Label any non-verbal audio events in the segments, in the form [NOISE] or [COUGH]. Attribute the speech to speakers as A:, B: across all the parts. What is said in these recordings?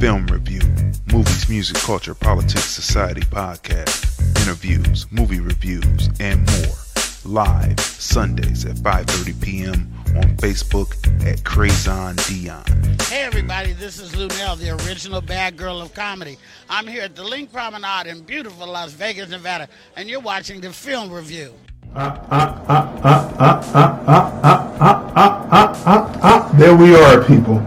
A: The Film Review, movies, music, culture, politics, society podcast, interviews, movie reviews, and more. Live Sundays at 5:30 p.m. on Facebook at Crazon Dion.
B: Hey everybody, this is Luenell, the original bad girl of comedy. I'm here at the LINQ Promenade in beautiful Las Vegas, Nevada, and you're watching the film review.
C: There we are, people.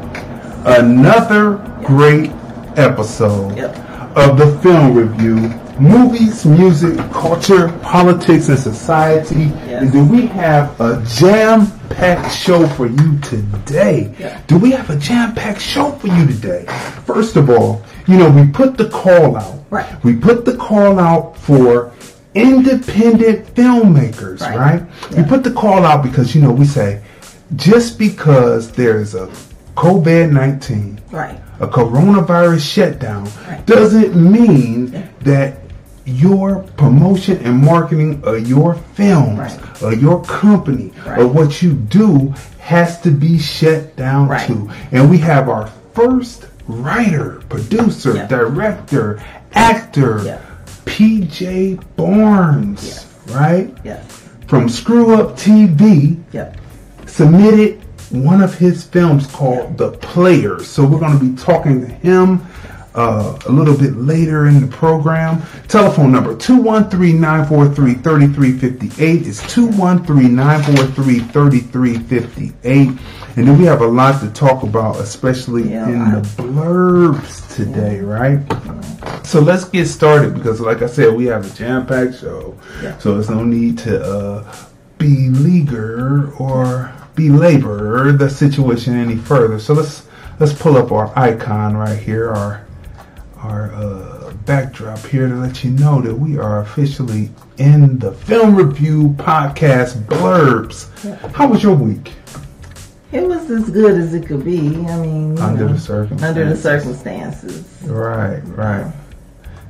C: Another great episode of the film review. Movies, music, culture, politics, and society. And do we have a jam-packed show for you today? Do we have a jam-packed show for you today? First of all, you know, we put the call out.
D: Right.
C: We put the call out for independent filmmakers, right? We put the call out because, you know, we say, just because there's a COVID 19,
D: Right.
C: a coronavirus shutdown,
D: Right.
C: doesn't mean that your promotion and marketing of your films,
D: Right.
C: of your company,
D: Right.
C: of what you do has to be shut down
D: Right.
C: too. And we have our first writer, producer,
D: Yeah.
C: director, actor,
D: Yeah.
C: PJ Barnes, right?
D: Yeah.
C: From Screw Up TV,
D: Yeah.
C: submitted one of his films called The Players. So we're going to be talking to him uh, a little bit later in the program. Telephone number 213-943-3358 is 213-943-3358. And then we have a lot to talk about, especially
D: Yeah,
C: in the blurbs today, right? So let's get started because, like I said, we have a jam-packed show.
D: Yeah.
C: So there's no need to uh, beleaguer or belabor the situation any further. So let's let's pull up our icon right here, our our uh, backdrop here to let you know that we are officially in the film review podcast blurbs. How was your week?
D: It was as good as it could be. I mean,
C: Under
D: know,
C: the circumstances.
D: Under the circumstances.
C: Right, right.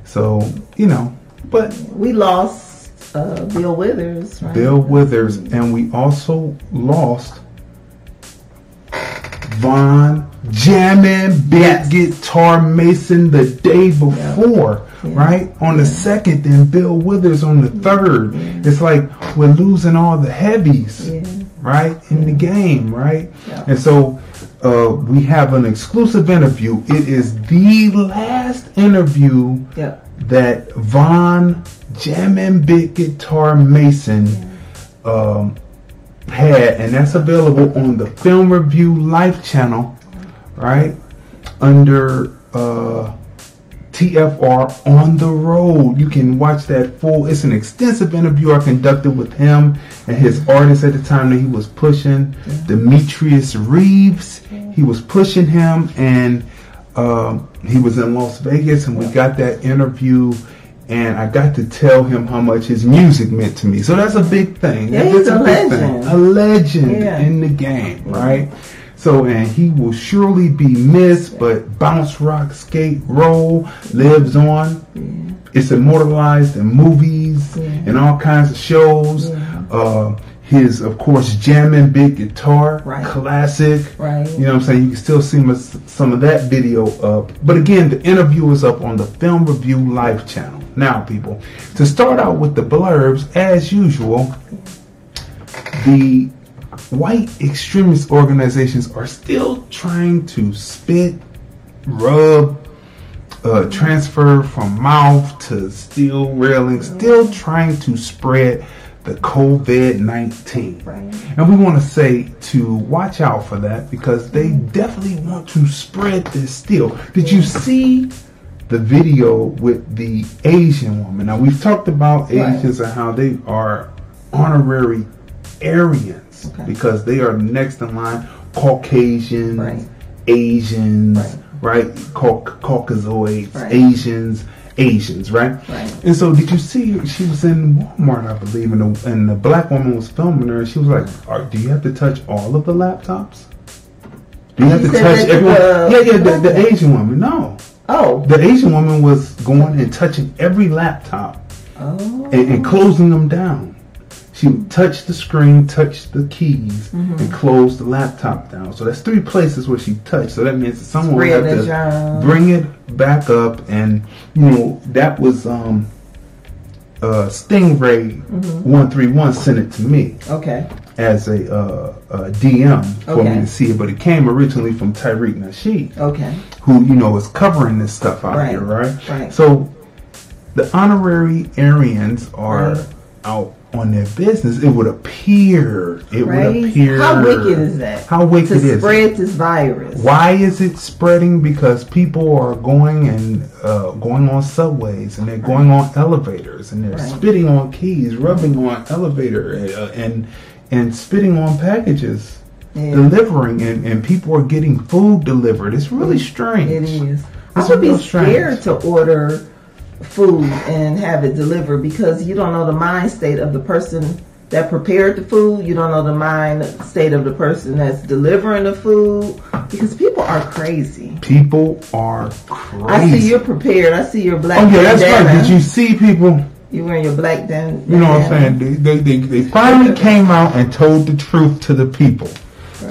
C: So you know, but
D: We lost uh, Bill Withers, right?
C: Bill Withers, and we also lost Vaughan Jammin' Big
D: Yes.
C: Guitar Mason the day before, right? On the second, then Bill Withers on the third. It's like we're losing all the heavies,
D: Yeah.
C: right, in the game, right?
D: Yeah.
C: And so uh, we have an exclusive interview. It is the last interview
D: Yeah.
C: that Vaughan Jammin' Big Guitar Mason um, had, and that's available on the Film Review Life channel, right? Under uh, TFR on the road. You can watch that full. It's an extensive interview I conducted with him and his artist at the time that he was pushing, Demetrius Reeves. He was pushing him, and um, he was in Las Vegas, and we got that interview. And I got to tell him how much his music meant to me. So that's a big thing.
D: Yeah,
C: That's
D: he's a
C: big
D: legend.
C: A legend
D: Yeah.
C: in the game, right? So, and he will surely be missed, but Bounce Rock Skate Roll lives on. It's immortalized in movies and all kinds of shows. Uh, his, of course, jamming big guitar,
D: Right.
C: classic.
D: Right.
C: You know what I'm saying? You can still see some of that video up. But again, the interview is up on the Film Review Live channel. Now, people, to start out with the blurbs, as usual, the white extremist organizations are still trying to spit, rub, uh, transfer from mouth to steel railing, still trying to spread the COVID 19.
D: Right.
C: And we want to say to watch out for that because they definitely want to spread this still. Did you see the video with the Asian woman? Now, we've talked about
D: Right.
C: Asians and how they are honorary Aryans
D: Okay.
C: because they are next in line Caucasians,
D: Right.
C: Asians,
D: Right.
C: right? Cau- Caucasoids,
D: Right.
C: Asians, Asians, right?
D: Right.
C: And so, did you see? She was in Walmart, I believe, and the, and the black woman was filming her. and She was like, Are, "Do you have to touch all of the laptops? Do you have
D: She
C: to touch everyone?" yeah, yeah. The, the. Asian woman, no.
D: Oh.
C: The Asian woman was going and touching every laptop
D: Oh.
C: and, and closing them down. She touched the screen, touched the keys, and closed the laptop down. So that's three places where she touched. So that means that someone would have to
D: germs.
C: bring it back up, and you know that was um, uh, Stingray one three one sent it to me
D: Okay.
C: As a, uh, a DM for me to see it, but it came originally from Tariq Nasheed
D: Okay.
C: who you know is covering this stuff out
D: Right,
C: here, right?
D: right.
C: So the honorary Aryans are
D: Right.
C: out on their business. It would appear. It would appear.
D: How wicked is that?
C: How wicked
D: to
C: is it?
D: spread this virus.
C: Why is it spreading? Because people are going and uh, going on subways and they're going on elevators and they're
D: Right.
C: spitting on keys, rubbing on elevator uh, and and spitting on packages,
D: Yeah.
C: delivering and, and people are getting food delivered. It's really strange.
D: It is.
C: It's
D: I would be
C: strange.
D: scared to order food and have it delivered because you don't know the mind state of the person that prepared the food. You don't know the mind state of the person that's delivering the food because people are crazy.
C: People are crazy.
D: I see you're prepared. I see you're black.
C: Oh yeah, that's right. Did you see people?
D: You wearing your black dan-
C: You know what I'm saying? They, they, they, they finally came out and told the truth to the people.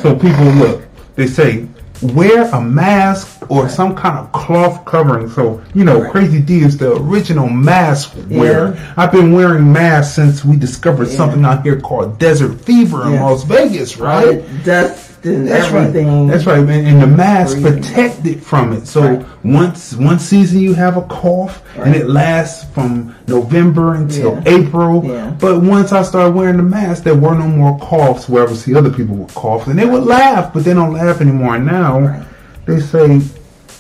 C: So people look. They say wear a mask or some kind of cloth covering. So you know,
D: Right.
C: Crazy D is the original mask wearer. I've been wearing masks since we discovered
D: Yeah.
C: something out here called desert fever in
D: Yeah.
C: Las Vegas, right?
D: the and
C: That's
D: everything.
C: right. That's right. And, and the mask protected from it. So
D: Right.
C: once one season you have a cough and it lasts from November until
D: Yeah.
C: April.
D: Yeah.
C: But once I started wearing the mask, there were no more coughs where I would see other people would cough and they would laugh, but they don't laugh anymore. And now
D: Right.
C: they say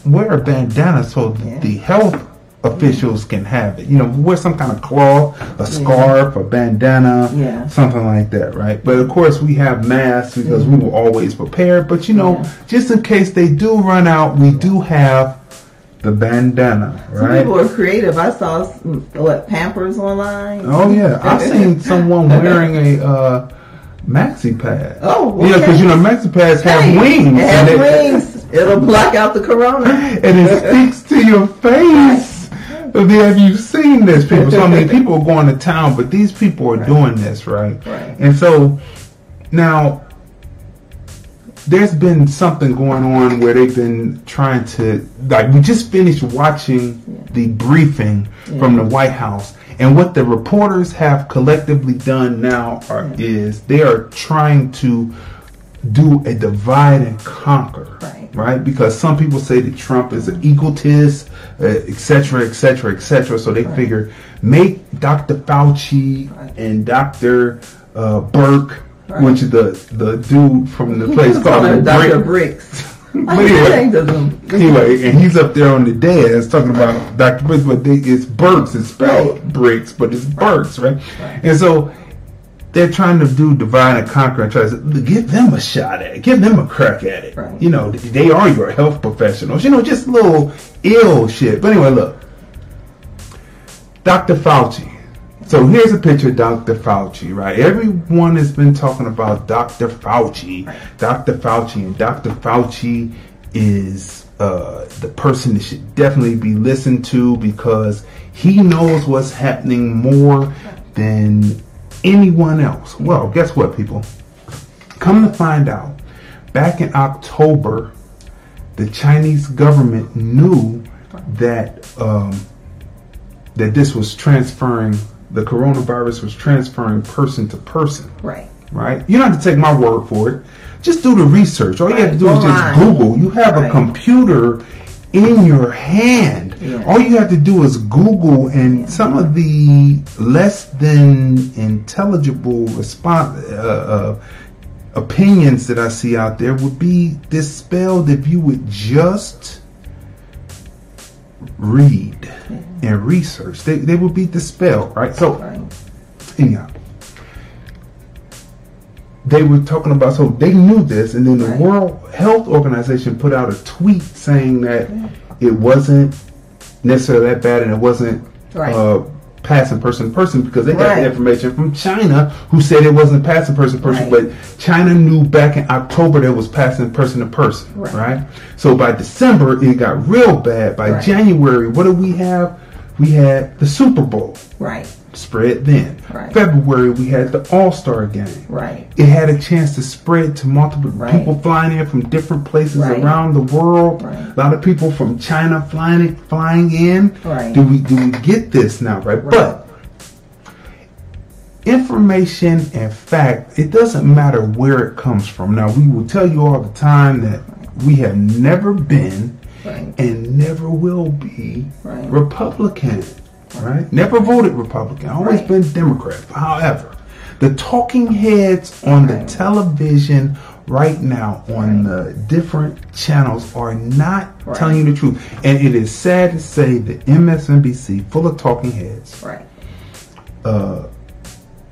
C: wear a bandana so
D: Yeah.
C: the health officials can have it. You know, wear some kind of cloth, a scarf, a bandana,
D: Yeah.
C: something like that, right? But of course, we have masks because we were always prepared. But you know,
D: Yeah.
C: just in case they do run out, we do have the bandana,
D: Some
C: right?
D: people are creative. I saw some, what Pampers online.
C: Oh yeah, I've seen [LAUGHS] someone wearing a uh, maxi pad.
D: Oh,
C: yeah, because you know maxi pads have
D: Hey,
C: wings,
D: It has
C: and,
D: wings. It'll block out the corona. [LAUGHS]
C: and it sticks to your [LAUGHS] face. Have you seen this, people? So I mean, [LAUGHS] people are going to town, but these people are doing this, right?
D: Right.
C: And so now there's been something going on where they've been trying to like we just finished watching the briefing from the White House and what the reporters have collectively done now are, is they are trying to do a divide and conquer
D: Right.
C: Right because some people say that Trump is an egotist etc., etc., cetera et cetera et cetera so they figure make Dr. Fauci and Dr. Uh, Burke which is the the dude from the place called
D: him Dr.
C: Brick-
D: Bricks. [LAUGHS]
C: anyway,
D: anyway,
C: anyway, and he's up there on the dais talking about Dr. Briggs, but they, it's Burks. It's spelled
D: Right.
C: Briggs, but it's Burks, right? And so they're trying to do divide and conquer and try to give them a shot at it, give them a crack at it.
D: Right.
C: You know, they are your health professionals. You know, just little ill shit. But anyway, look, Dr. Fauci. So here's a picture of Dr. Fauci, right? Everyone has been talking about Dr. Fauci, Dr. Fauci, and Dr. Fauci is uh, the person that should definitely be listened to because he knows what's happening more than anyone else. Well, guess what, people? Come to find out, back in October, the Chinese government knew that um, that this was transferring the coronavirus was transferring person to person.
D: right.
C: Right? You don't have to take my word for it. Just do the research. All you have to do
D: Right.
C: is just. Google. You have a computer in your hand.
D: Yeah.
C: All you have to do is Google, and some of the less than intelligible response uh, uh, opinions that I see out there would be dispelled if you would just read and research. They, they would be dispelled, right? So,
D: Right.
C: anyhow, they were talking about so they knew this and then the World Health Organization put out a tweet saying that it wasn't necessarily that bad and it wasn't
D: Right.
C: uh, passing person to person because they got
D: Right.
C: the information from China who said it wasn't passing person to person
D: Right.
C: but China knew back in October that it was passing person to person
D: Right.
C: right so by December it got real bad by
D: Right.
C: January what do we have we had the Super Bowl
D: Right.
C: Spread then
D: Right.
C: February we had the All-Star game
D: Right.
C: it had a chance to spread to multiple
D: Right.
C: people flying in from different places
D: Right.
C: around the world.
D: Right.
C: A lot of people from China flying in, flying in.
D: Right.
C: Do we do we get this now, right? But information and fact, it doesn't matter where it comes from. Now we will tell you all the time that we have never been and never will be
D: Right.
C: Republican. Right? Never voted Republican. Always
D: Right.
C: been Democrat. However, the talking heads on the television right now on the different channels are not
D: Right.
C: telling you the truth. And it is sad to say that MSNBC, full of talking heads,
D: Right.
C: uh,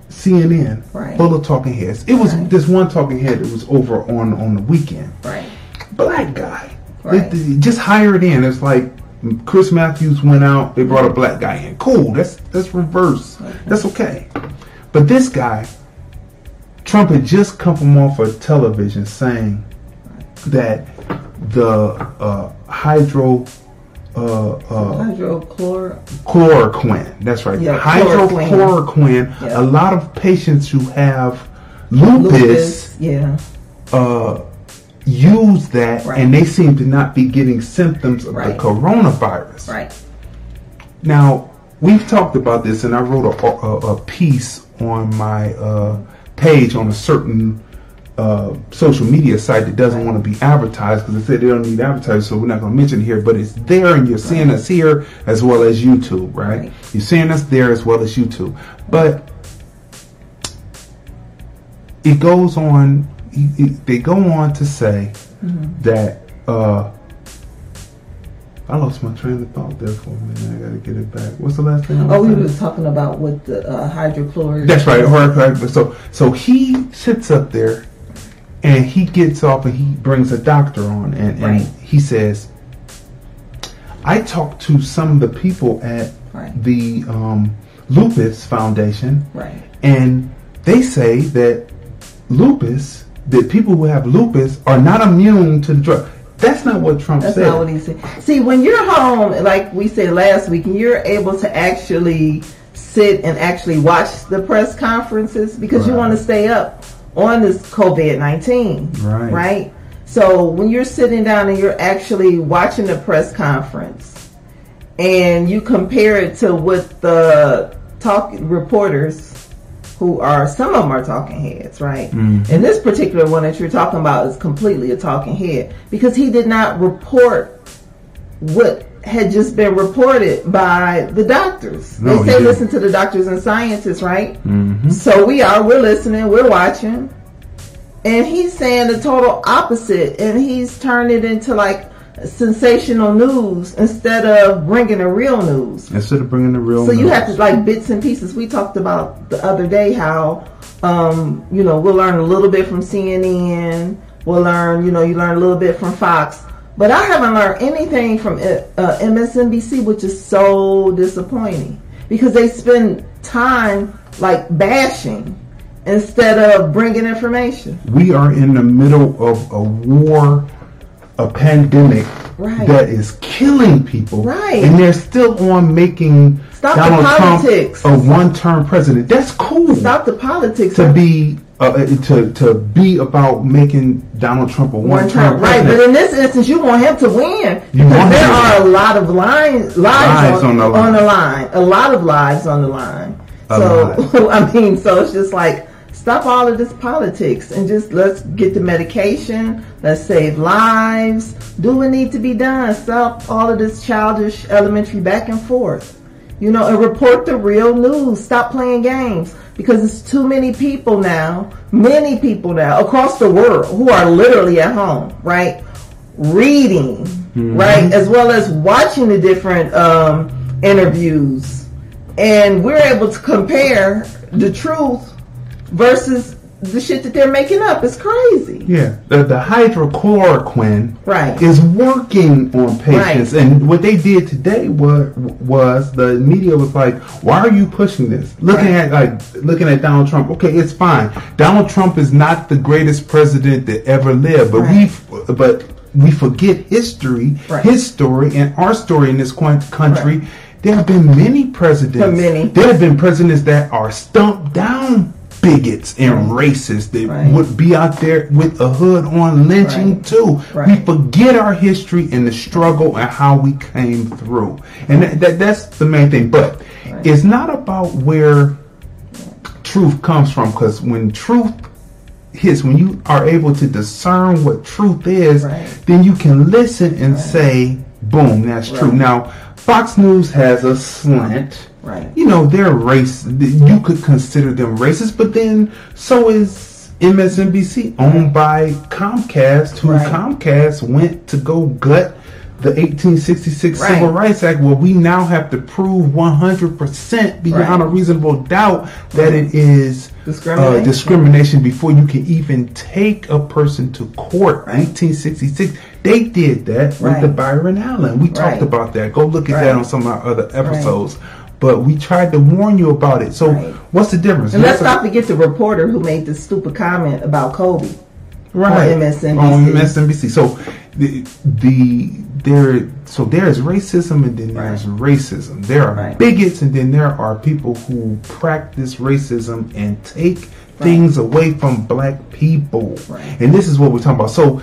C: CNN,
D: Right.
C: full of talking heads. It was
D: Right.
C: this one talking head that was over on on the weekend
D: Right.
C: black guy.
D: Right.
C: They- they just hire it in. It's like Chris Matthews went out. They brought a black guy in. Cool. That's that's reverse. That's okay. But this guy, Trump had just come from off of television saying that the uh, hydro uh, uh,
D: Hydrochlor.
C: chloroquine. That's right.
D: Yeah,
C: hydrochloroquine.
D: Yeah.
C: A lot of patients who have lupus,
D: Lupus. Yeah.
C: uh, use that,
D: Right.
C: and they seem to not be getting symptoms of
D: Right.
C: the coronavirus.
D: Right.
C: Now, we've talked about this, and I wrote a, a, a piece on my uh, page on a certain uh, social media site that doesn't want to be advertised because they said they don't need advertising, so we're not going to mention it here. But it's there, and you're seeing us here as well as YouTube, right?
D: Right.
C: You're seeing us there as well as YouTube. But it goes on. They go on to say
D: Mm-hmm.
C: that. Uh, I lost my train of thought there for a minute. I gotta get it back. What's the last thing? I
D: Oh, we were talking about with the uh, hydrochloric.
C: That's right. hydrochloric. So so he sits up there, and he gets off, and he brings a doctor on, and, and he says, "I talked to some of the people at
D: Right.
C: the um, Lupus Foundation,
D: Right.
C: and they say that lupus, that people who have lupus are not immune to the drug. That's not what Trump
D: That's
C: said.
D: not what he said. See, when you're home, like we said last week, and you're able to actually sit and actually watch the press conferences because you want to stay up on this COVID 19.
C: Right.
D: Right? So when you're sitting down and you're actually watching the press conference and you compare it to what the talk reporters who are some of them are talking heads, right? Mm. And this particular one that you're talking about is completely a talking head because he did not report what had just been reported by the doctors.
C: No,
D: they say
C: didn't.
D: listen to the doctors and scientists, right? Mm-hmm. So we are, we're listening, we're watching. And he's saying the total opposite, and he's turned it into like sensational news instead of bringing the real news.
C: Instead of bringing the real,
D: So you have to like bits and pieces. We talked about the other day how, um, you know, we'll learn a little bit from CNN. We'll learn, you know, you learn a little bit from Fox. But I haven't learned anything from uh, uh, MSNBC, which is so disappointing because they spend time like bashing instead of bringing information.
C: we are in the middle of a war, a pandemic
D: Right.
C: that is killing people,
D: Right.
C: And they're still on making
D: Stop
C: Donald
D: politics.
C: Trump a one-term president. That's cool.
D: Stop the politics.
C: to be uh, to to be about making Donald Trump a
D: one
C: one-term
D: term, right? But in this instance, you want him to win
C: You
D: because there are a lot of lines, lives,
C: Lives
D: on,
C: on the line.
D: on the line, a lot of lives on the line.
C: A
D: so [LAUGHS] I mean, so it's just like stop all of this politics and just let's get the medication. Let's save lives. Do what need to be done. Stop all of this childish elementary back and forth. You know, and report the real news. Stop playing games because it's too many people now, many people now across the world who are literally at home, right? Reading, right? As well as watching the different um, interviews. And we're able to compare the truth versus the shit that they're making up is crazy.
C: Yeah, the, the hydrochloroquine
D: Right.
C: is working on patients, and what they did today was was the media was like, "Why are you pushing this?" Looking
D: Right.
C: at like looking at Donald Trump. Okay, it's fine. Donald Trump is not the greatest president that ever lived, but
D: Right.
C: we but we forget history,
D: Right.
C: his story, and our story in this country.
D: Right.
C: There have been many presidents.
D: Many.
C: There have been presidents that are stumped down bigots and racists that
D: Right.
C: would be out there with a hood on lynching
D: Right.
C: too.
D: Right.
C: We forget our history and the struggle and how we came through. And that, that that's the main thing. But it's not about where truth comes from because when truth hits, when you are able to discern what truth is, then you can listen and say, boom, that's true. Now, Fox News has a slant.
D: Right.
C: You know, they're race. You could consider them racist, but then so is MSNBC, owned by Comcast, who
D: Right.
C: Comcast went to go gut the 1866
D: Right.
C: Civil Rights Act, where we now have to prove 100% beyond
D: Right.
C: a reasonable doubt that it is
D: Discrimination.
C: uh, discrimination before you can even take a person to court. 1866, they did that with the Byron Allen. We talked
D: Right.
C: about that. Go look at that on some of our other episodes. But we tried to warn you about it. So
D: Right.
C: what's the difference?
D: And let's
C: the-
D: not forget the reporter who made this stupid comment about Kobe.
C: right
D: on MSNBC.
C: On MSNBC. So the the there so there is racism and then there's racism. There are
D: Right.
C: bigots and then there are people who practice racism and take things away from black people.
D: Right.
C: And this is what we're talking about. So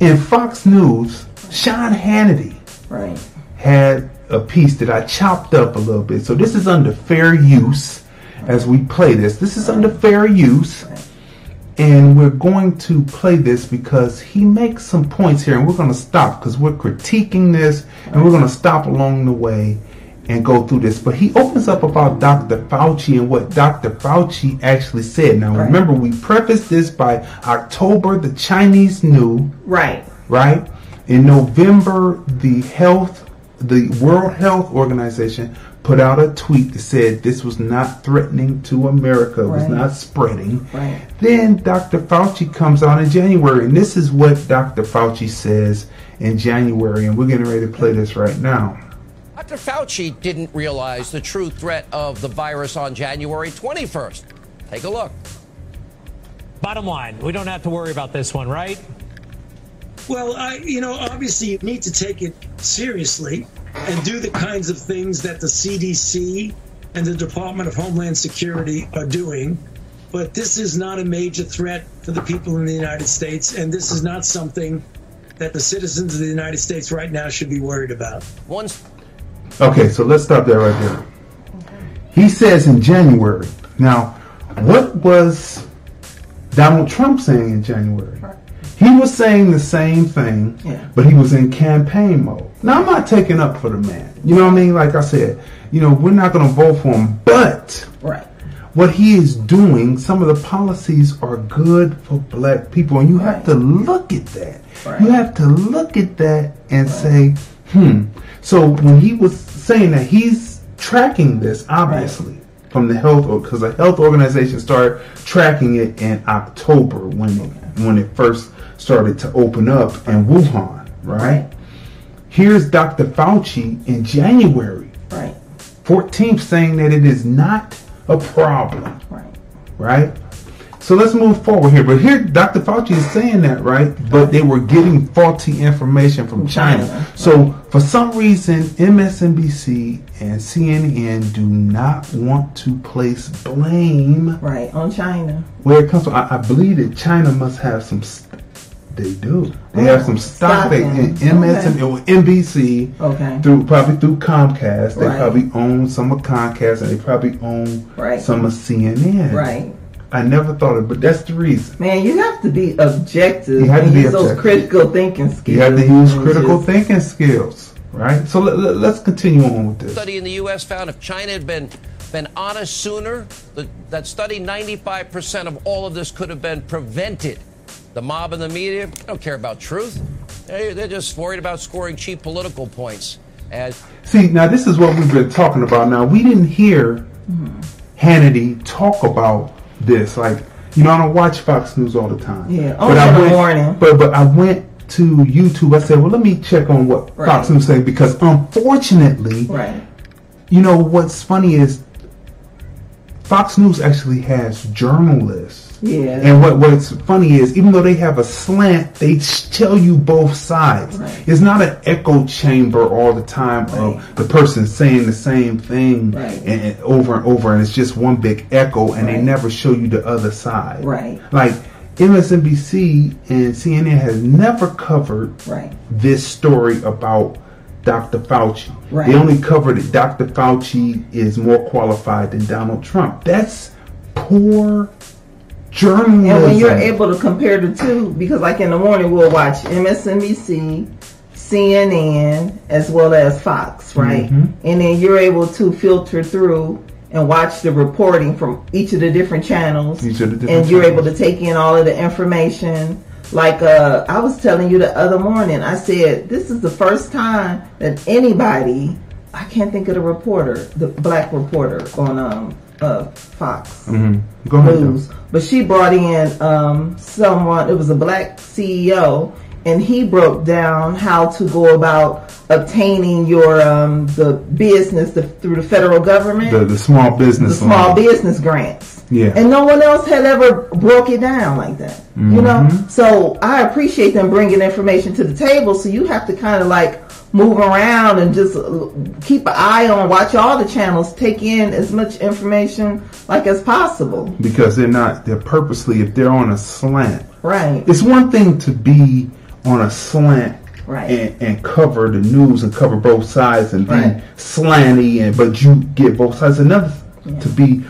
C: in Fox News, Sean Hannity
D: Right.
C: had a piece that I chopped up a little bit. So this is under fair use as we play this. This is under fair use. And we're going to play this because he makes some points here, and we're going to stop because we're critiquing this, and we're going to stop along the way and go through this. But he opens up about Dr. Fauci and what Dr. Fauci actually said. Now,
D: Right.
C: remember, we prefaced this by October, the Chinese knew
D: Right.
C: right? In November, the health, the World Health Organization put out a tweet that said this was not threatening to America, it was not spreading.
D: Right.
C: Then Dr. Fauci comes out in January, and this is what Dr. Fauci says in January, and we're getting ready to play this right now.
E: Dr. Fauci didn't realize the true threat of the virus on January 21st. Take a look.
F: Bottom line, we don't have to worry about this one, right?
G: Well, I, you know, obviously you need to take it seriously and do the kinds of things that the CDC and the Department of Homeland Security are doing. But this is not a major threat for the people in the United States, and this is not something that the citizens of the United States right now should be worried about.
E: Once
C: Okay, so let's stop there right there. He says in January. Now, what was Donald Trump saying in January? He was saying the same thing,
D: Yeah.
C: but he was in campaign mode. Now, I'm not taking up for the man. You know what I mean? Like I said, you know, we're not going to vote for him, but
D: Right.
C: what he is doing, some of the policies are good for black people, and you have to look at that.
D: Right.
C: You have to look at that and say, hmm. So when he was saying that, he's tracking this obviously from the health, because the health organization started tracking it in October when it, when it first started to open up in Wuhan, right? Here's Dr. Fauci in January
D: Right.
C: 14th saying that it is not a problem,
D: Right.
C: right? So let's move forward here. But here, Dr. Fauci is saying that, right? But they were getting faulty information from China. So for some reason, MSNBC and CNN do not want to place blame
D: Right. On China.
C: where it comes from. I, I believe that China must have some. St- they do. They have oh, some stock that
D: in
C: in
D: it.
C: MS
D: Okay.
C: NBC
D: Okay.
C: through probably through Comcast. They
D: Right.
C: probably own some of Comcast, and they probably own
D: Right.
C: some of CNN.
D: Right.
C: I never thought of, it, but that's the reason.
D: Man, you have to be objective.
C: You have to be
D: use those critical thinking skills.
C: You have to use critical
D: just-
C: thinking skills, right? So let, let, us continue on with this.
E: study in the U.S. found if China had been been honest sooner, the, that study 95% of all of this could have been prevented. The mob and the media don't care about truth. They, they're just worried about scoring cheap political points. And
C: See, now this is what we've been talking about. Now we didn't hear hmm. Hannity talk about this. Like You know, I don't watch Fox News all the time.
D: Yeah,
C: but
D: only
C: I
D: in the
C: went,
D: morning.
C: But but I went to YouTube. I said, well, let me check on what
D: Right.
C: Fox News saying because unfortunately,
D: Right.
C: you know what's funny is Fox News actually has journalists.
D: Yeah.
C: And what what's funny is even though they have a slant, they tell you both sides.
D: Right.
C: It's not an echo chamber all the time of the person saying the same thing
D: Right.
C: and, and over and over, and it's just one big echo, and they never show you the other side.
D: Right.
C: Like MSNBC and CNN has never covered
D: Right.
C: this story about Dr. Fauci.
D: Right.
C: They only covered it. Dr. Fauci is more qualified than Donald Trump. That's poor journalism.
D: And when you're able to compare the two, because like in the morning we'll watch MSNBC, CNN, as well as Fox, right?
C: Mhm.
D: And then you're able to filter through and watch the reporting from each of the different channels.
C: Each of the different
D: and you're able to take in all of the information. Like uh, I was telling you the other morning, I said this is the first time that anybody, I can't think of the reporter, the black reporter on um, uh, Fox
C: Mhm. Go ahead. though.
D: News, but she brought in um, someone. It was a black CEO, and he broke down how to go about obtaining your um, the business the, through the federal government,
C: The, the small business, the
D: small
C: loan.
D: business grants.
C: Yeah.
D: And no one else had ever broke it down like that. You know?
C: Mhm.
D: So I appreciate them bringing information to the table. So you have to kind of like move around and just uh, keep an eye on, watch all the channels, take in as much information like as possible.
C: because they're not. They're purposely. If they're on a slant,
D: Right.
C: it's one thing to be on a slant.
D: Right.
C: And, and cover the news and cover both sides and be
D: Right.
C: slanty and but you get both sides. Another to be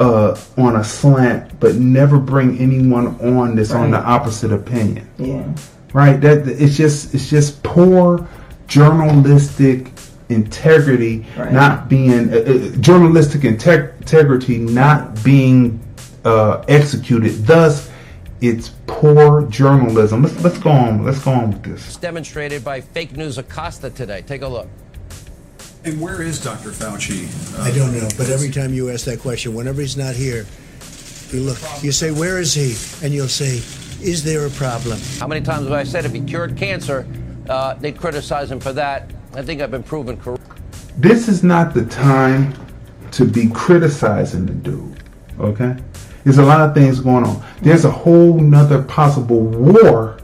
C: uh, on a slant but never bring anyone on that's on the opposite opinion.
D: Yeah.
C: right that it's just it's just poor journalistic integrity
D: Right.
C: not being uh, uh, journalistic integ- integrity not being uh, executed thus it's poor journalism let's let's go on let's go on with this
E: It's demonstrated by fake news Acosta today. Take a look.
H: And where is Dr. Fauci? Uh,
I: I don't know, but every time you ask that question, whenever he's not here, you look, you say, "Where is he?" And you'll say, "Is there a problem?"
E: How many times have I said if he cured cancer, uh, they'd criticize him for that? I think I've been proven correct.
C: this is not the time to be criticizing the dude okay there's a lot of things going on there's a whole nother possible war
D: Right.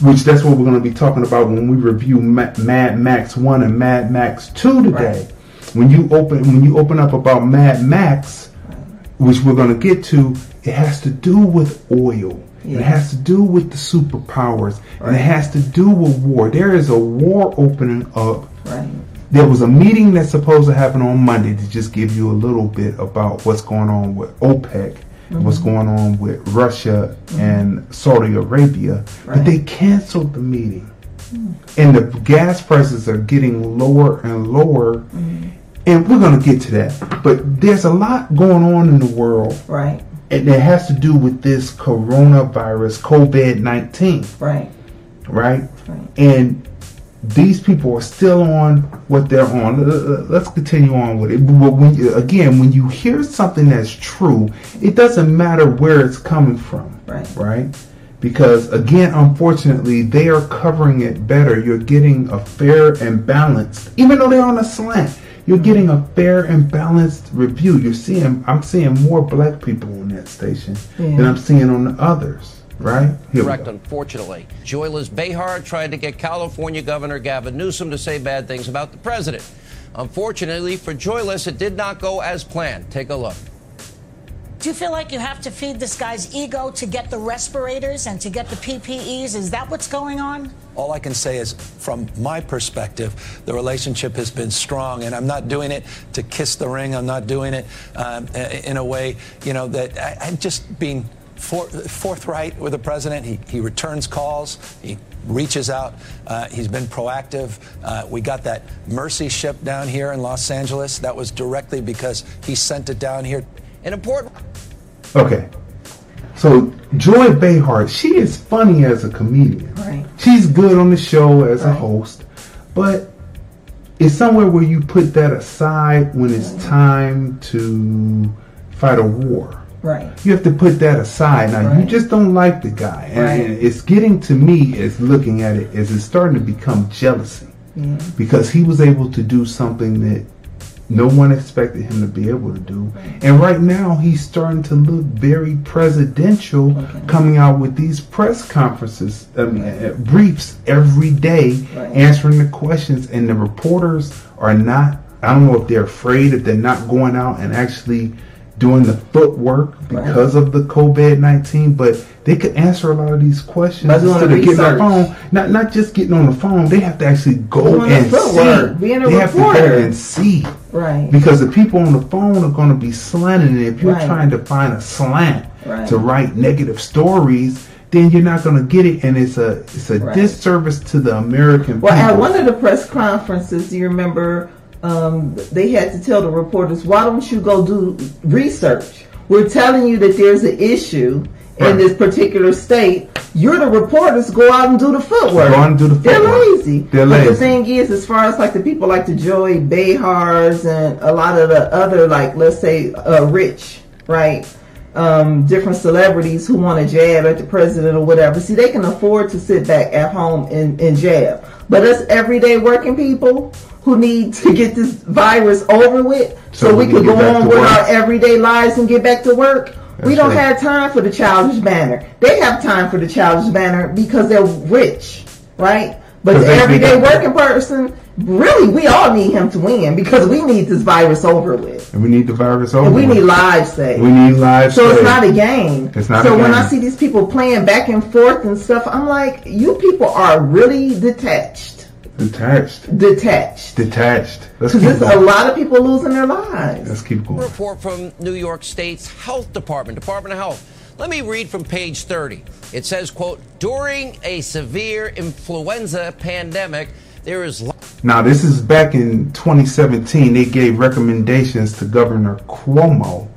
C: Which that's what we're going to be talking about when we review Ma- Mad Max One and Mad Max Two today. When you open when you open up about Mad Max, which we're going to get to, it has to do with oil.
D: Yeah.
C: It has to do with the superpowers, and it has to do with war. There is a war opening up.
D: Right.
C: There was a meeting that's supposed to happen on Monday to just give you a little bit about what's going on with OPEC, and what's
D: mm-hmm.
C: going on with Russia mm-hmm. and Saudi Arabia, but they canceled the meeting. Hmm. And the gas prices are getting lower and lower. Mm-hmm. And we're going to get to that. But there's a lot going on in the world.
D: Right.
C: And it has to do with this coronavirus, COVID 19
D: Right.
C: right? And these people are still on what they're on. L- l- Let's continue on with it. But when you, again, when you hear something that's true, it doesn't matter where it's coming from,
D: Right.
C: right? Because again, unfortunately, they are covering it better. You're getting a fair and balanced, even though they're on a slant. You're getting a fair and balanced review. You're seeing, I'm seeing more black people on that station than I'm seeing on the others, right? Here we
E: Correct, unfortunately. Joyless Behar tried to get California Governor Gavin Newsom to say bad things about the president. Unfortunately for Joyless, it did not go as planned. Take a look.
J: Do you feel like you have to feed this guy's ego to get the respirators and to get the PPEs? Is that what's going on?
K: All I can say is, from my perspective, the relationship has been strong, and I'm not doing it to kiss the ring. I'm not doing it um, in a way, you know, that I, I'm just being for, forthright with the president. He, he returns calls. He reaches out. Uh, he's been proactive. Uh, we got that Mercy ship down here in Los Angeles. That was directly because he sent it down here.
E: An important.
C: Okay. So Joy Behar, she is funny as a comedian.
D: Right.
C: She's good on the show as a host, but it's somewhere where you put that aside when it's time to fight a war.
D: Right.
C: You have to put that aside. Now you just don't like the guy, and,
D: Right.
C: and it's getting to me as looking at it as it's starting to become jealousy
D: Yeah.
C: because he was able to do something that no one expected him to be able to do. And right now he's starting to look very presidential coming out with these press conferences, I mean, uh, briefs every day
D: Right.
C: answering the questions and the reporters are not I don't know if they're afraid if they're not going out and actually doing the footwork because of the COVID nineteen, but they could answer a lot of these questions instead of getting on the phone. Not not just getting on the phone, they have to actually go
D: the
C: and
D: footwork,
C: see.
D: being a
C: they have to
D: reporter.
C: go and see.
D: Right.
C: Because the people on the phone are going to be slanting it. If you're
D: Right.
C: trying to find a slant
D: Right.
C: to write negative stories, then you're not going to get it, and it's a it's a
D: Right.
C: disservice to the American
D: Well,
C: people.
D: at one of the press conferences, you remember, um, they had to tell the reporters, "Why don't you go do research? We're telling you that there's an issue in this particular state. You're the reporters. Go out and do the footwork.
C: Go out and do the footwork.
D: They're lazy.
C: They're
D: but
C: lazy.
D: the thing is, as far as like the people like the Joy Behars and a lot of the other, like let's say, uh, rich, right? um, different celebrities who want to jab at the president or whatever. See, they can afford to sit back at home and, and jab. But us everyday working people who need to get this virus over with so,
C: So
D: we
C: we
D: can go on with
C: work.
D: our everyday lives and get back to work. we don't
C: right.
D: have time for the childish banner. They have time for the childish banner because they're rich, right? But the everyday working person, really, we all need him to win because we need this virus over with.
C: and we need the virus over.
D: And we
C: with.
D: need lives saved.
C: We need lives. Saved.
D: So it's not a game.
C: It's not
D: so
C: a
D: when I see these people playing back and forth and stuff, I'm like, you people are really detached.
C: detached.
D: Detached.
C: Detached. Let's
D: Because
C: keep
D: there's a lot of people losing their lives.
C: Let's keep going.
E: report from New York State's Health Department, Department of Health. Let me read from page 30. It says, quote, during a severe influenza pandemic, there is li-
C: Now, this is back in 2017. They gave recommendations to Governor Cuomo,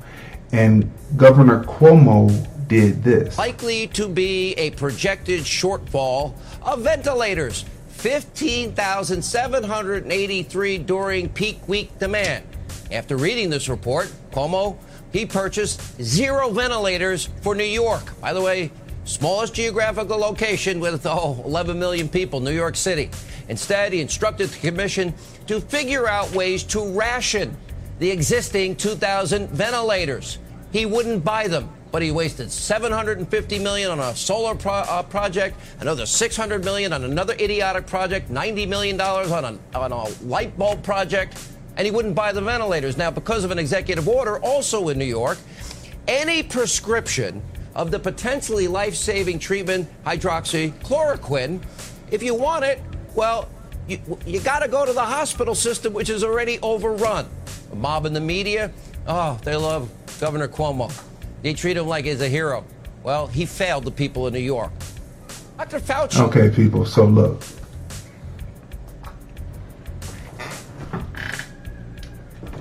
C: and Governor Cuomo did this.
E: likely to be a projected shortfall of ventilators, 15,783 during peak week demand. After reading this report, Cuomo, he purchased zero ventilators for New York. By the way, smallest geographical location with oh, 11 million people, New York City. Instead, he instructed the commission to figure out ways to ration the existing 2,000 ventilators. He wouldn't buy them, but he wasted 750 million on a solar pro- uh, project, another 600 million on another idiotic project, 90 million dollars on on a light bulb project, and he wouldn't buy the ventilators. Now, because of an executive order, also in New York, any prescription of the potentially life-saving treatment hydroxychloroquine, if you want it, well, you, you got to go to the hospital system, which is already overrun. The mob in the media, oh, they love Governor Cuomo. They treat him like he's a hero. Well, he failed the people of New York. Dr. Fauci.
C: Okay, people. So look.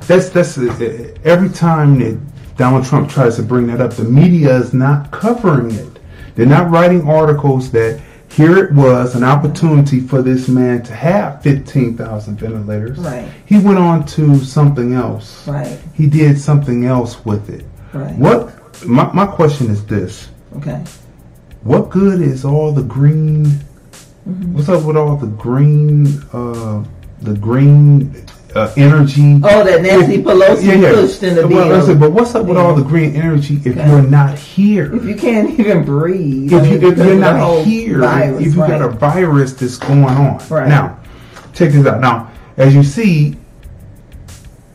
C: That's that's uh, every time that Donald Trump tries to bring that up, the media is not covering it. They're not writing articles that here it was an opportunity for this man to have 15,000 ventilators.
D: Right.
C: He went on to something else.
D: Right.
C: He did something else with it.
D: Right.
C: What my, my question is this.
D: Okay.
C: What good is all the green?
D: Mm-hmm.
C: What's up with all the green? Uh, the green uh, energy.
D: Oh, that Nancy Pelosi pushed in the
C: well,
D: bill.
C: listen, but what's up with all the green energy if
D: Okay.
C: you're not here?
D: If you can't [LAUGHS] even breathe,
C: If,
D: I
C: you, if you're not here,
D: virus,
C: if you got a virus that's going on.
D: Right.
C: Now, check this out. Now, as you see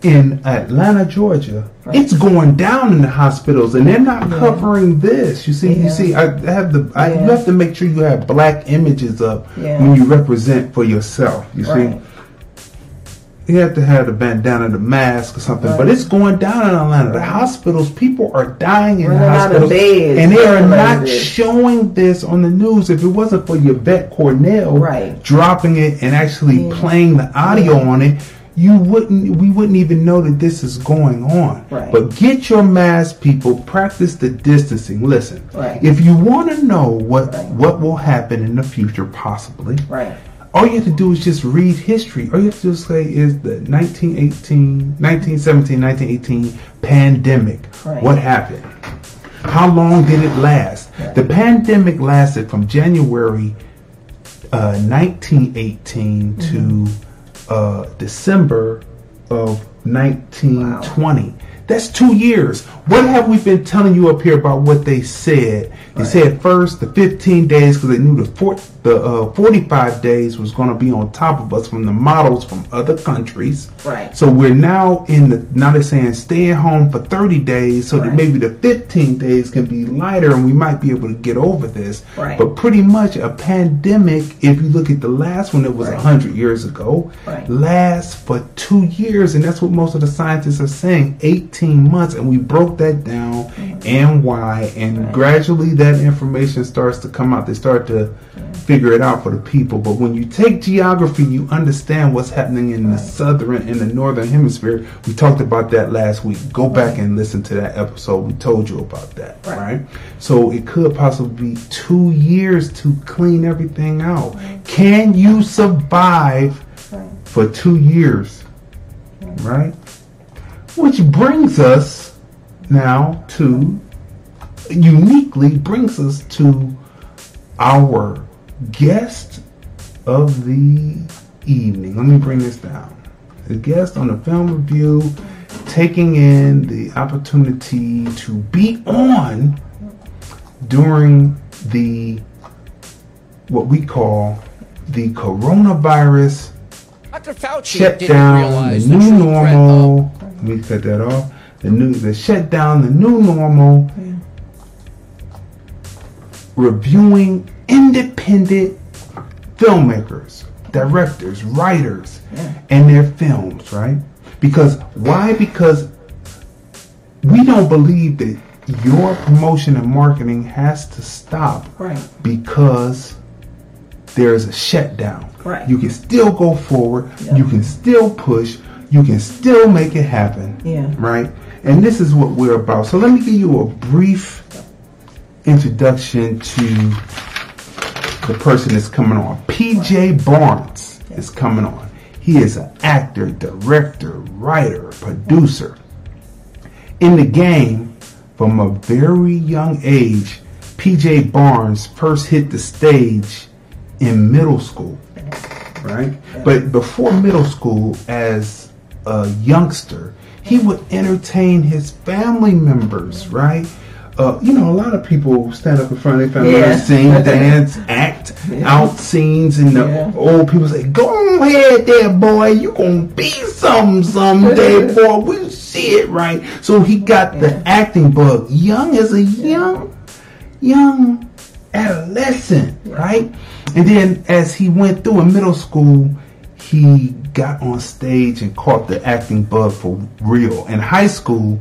C: in Atlanta, Georgia, it's going down in the hospitals, and they're not covering this. You see, you see, I have the. I, You have to make sure you have black images up
D: Yeah.
C: when you represent for yourself. You
D: Right.
C: see. You have to have the bandana, the mask, or something. But it's going down in Atlanta. The hospitals, people are dying in
D: Running
C: the hospitals, and they are not showing this on the news. If it wasn't for Yvette Carnell
D: Right.
C: dropping it and actually playing the audio on it, you wouldn't. We wouldn't even know that this is going on.
D: Right.
C: But get your mask, people. Practice the distancing. Listen,
D: Right.
C: if you want to know what what will happen in the future, possibly,
D: Right.
C: All you have to do is just read history. All you have to do say is the 1918, 1917, 1918 pandemic.
D: Right.
C: What happened? How long did it last? The pandemic lasted from January uh, 1918 to uh, December of 1920. That's two years. What have we been telling you up here about what they said? They said first the 15 days because they knew the four, the uh, 45 days was going to be on top of us from the models from other countries.
D: Right.
C: So we're now in the now they're saying stay at home for 30 days so that maybe the 15 days can be lighter and we might be able to get over this.
D: Right.
C: But pretty much a pandemic, if you look at the last one that was a 100 years ago,
D: Right.
C: lasts for two years. And that's what most of the scientists are saying 18 months. And we broke that down mm-hmm. and why. And gradually that information starts to come out. They start to figure it out for the people. But when you take geography, you understand what's happening in the southern and the northern hemisphere. We talked about that last week. Go back and listen to that episode. We told you about that, right? So it could possibly be two years to clean everything out. Can you survive for two years? Right? Which brings us now to uniquely brings us to our guest of the evening. Let me bring this down. The guest on the film review taking in the opportunity to be on during the what we call the coronavirus
E: Dr. Fauci
C: shut
E: didn't
C: the new normal. Let me cut that off. The new, the shutdown, the new normal. Reviewing independent filmmakers, directors, writers, and their films, right? Because why? Because we don't believe that your promotion and marketing has to stop
D: Right.
C: because there's a shutdown.
D: Right.
C: You can still go forward. You can still push. You can still make it happen.
D: Yeah.
C: Right. And this is what we're about. So let me give you a brief introduction to the person that's coming on. PJ Barnes is coming on. He is an actor, director, writer, producer. In the game, from a very young age, PJ Barnes first hit the stage in middle school, right? But before middle school, as a youngster, he would entertain his family members, right? Uh, you know, a lot of people stand up in front of their family
D: Yeah.
C: members, sing, [LAUGHS] dance, act out scenes, and the old people say, "Go ahead, there, boy. You gonna be something someday, [LAUGHS] boy. We see it, right?" So he got the acting bug, young as a young, young adolescent, right? And then as he went through in middle school, he got on stage and caught the acting bug for real. In high school,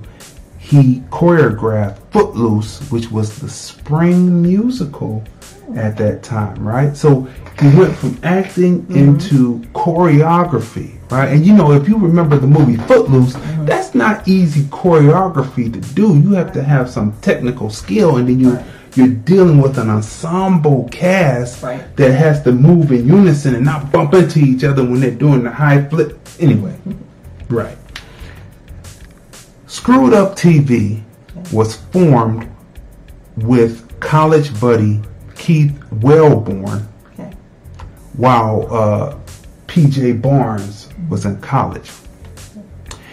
C: he choreographed Footloose, which was the spring musical at that time, right? So he went from acting mm-hmm. into choreography, right? And you know, if you remember the movie Footloose, mm-hmm. that's not easy choreography to do. You have to have some technical skill, and then you you're dealing with an ensemble cast that has to move in unison and not bump into each other when they're doing the high flip. Anyway, right. Screwed Up TV was formed with college buddy Keith Wellborn while uh, PJ Barnes was in college.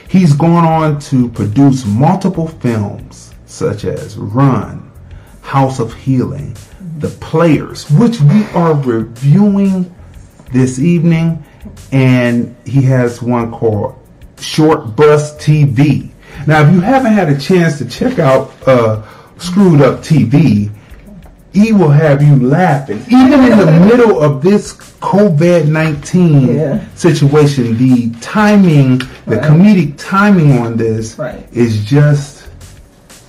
C: He's gone on to produce multiple films such as Run, House of Healing, The Players, which we are reviewing this evening, and he has one called Short Bus TV. Now, if you haven't had a chance to check out uh, Screwed Up TV, he will have you laughing. Even in the middle of this COVID 19 situation, the timing, the comedic timing on this is just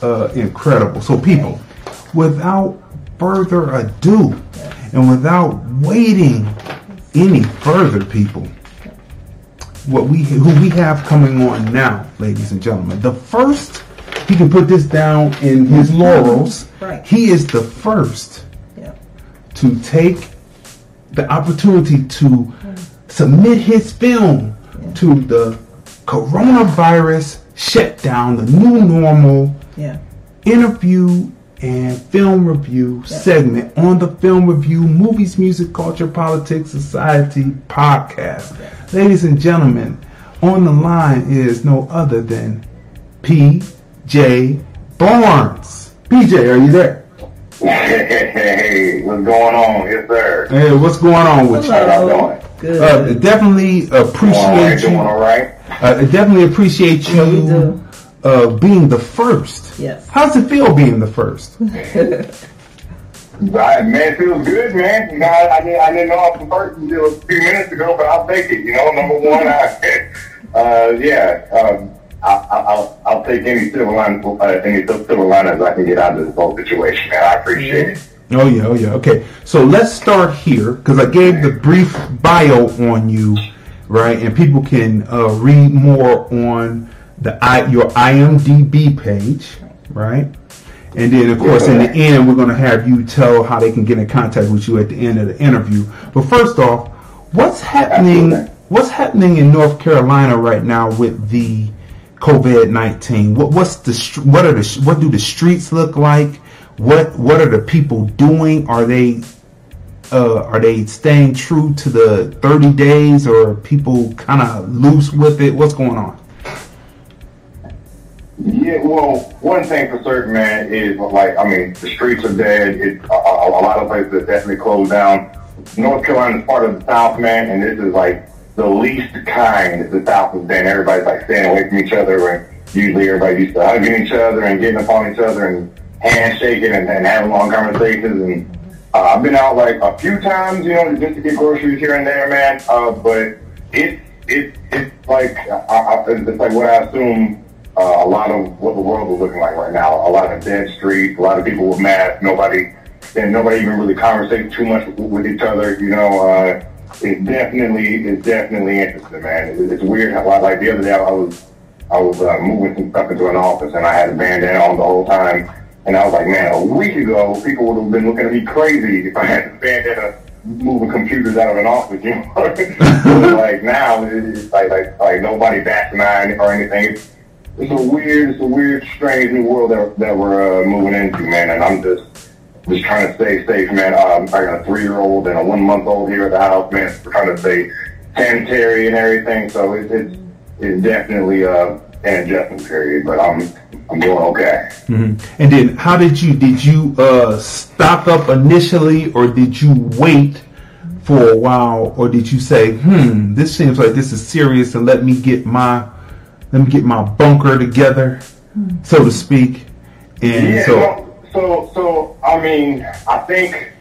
C: uh, incredible. So, people, without further ado, and without waiting any further, people, what we who we have coming on now, ladies and gentlemen. The first, he can put this down in his laurels.
D: Right.
C: He is the first
D: Yeah.
C: to take the opportunity to submit his film to the coronavirus shutdown, the new normal
D: Yeah.
C: interview and film review segment on the Film Review Movies, Music, Culture, Politics, Society podcast. Ladies and gentlemen, on the line is no other than P.J. Barnes. PJ, are you there?
L: Hey, hey, hey, what's going on? Yes, sir.
C: Hey, what's going on with
L: How y'all
C: you?
L: doing?
C: Uh, definitely appreciate
L: Doing
C: you.
L: all right?
C: Uh, definitely appreciate you uh, being the first.
D: Yes.
C: How's it feel being the first? [LAUGHS]
L: Right, man, it feels good, man. You know, I, I, didn't, I didn't know I was the first until a few minutes ago, but I'll take it. You know, number one, I, [LAUGHS] uh, yeah, um, I, I, I'll, I'll take any silver line, uh, any silver liners I can get out of this whole situation, man. I appreciate it.
C: Oh yeah, oh yeah. Okay, so let's start here because I gave the brief bio on you, right? And people can uh, read more on the I, your IMDb page, right? And then, of course, in the end, we're going to have you tell how they can get in contact with you at the end of the interview. But first off, what's happening? What's happening in North Carolina right now with the COVID nineteen? What what's the what are the what do the streets look like? What what are the people doing? Are they uh, are they staying true to the thirty days, or people kind of loose with it? What's going on?
L: Yeah, well, one thing for certain, man, is like, I mean, the streets are dead. It, a, a, lot of places are definitely closed down. North Carolina is part of the South, man, and this is like the least kind the South has been. Everybody's like staying away from each other, and usually everybody used to hugging each other and getting upon each other and handshaking and, and having long conversations. And uh, I've been out like a few times, you know, just to get groceries here and there, man. Uh, but it it it's like I, I, it's like what I assume uh, a lot of what the world is looking like right now. A lot of dead streets, a lot of people with masks, nobody, and nobody even really conversating too much with, each other. You know, uh, it definitely, it's definitely interesting, man. It, it's weird how, like the other day, I was, I was uh, moving some stuff into an office, and I had a bandana on the whole time, and I was like, man, a week ago, people would have been looking at me crazy if I had a bandana moving computers out of an office, you know. [LAUGHS] Like now, it's like like like nobody bats an eye or anything. It's a weird, it's a weird, strange new world that, that we're uh, moving into, man. And I'm just, just trying to stay safe, man. Um, I got a three-year-old and a one-month-old here at the house, man. We're trying to stay sanitary and everything. So it, it's, it's definitely uh, an adjustment period, but I'm, I'm doing okay.
C: hmm And then, how did you did you uh, stock up initially, or did you wait for a while, or did you say, "Hmm, this seems like this is serious," and let me get my let me get my bunker together, so to speak. And
L: yeah,
C: so,
L: so, so, I mean, I think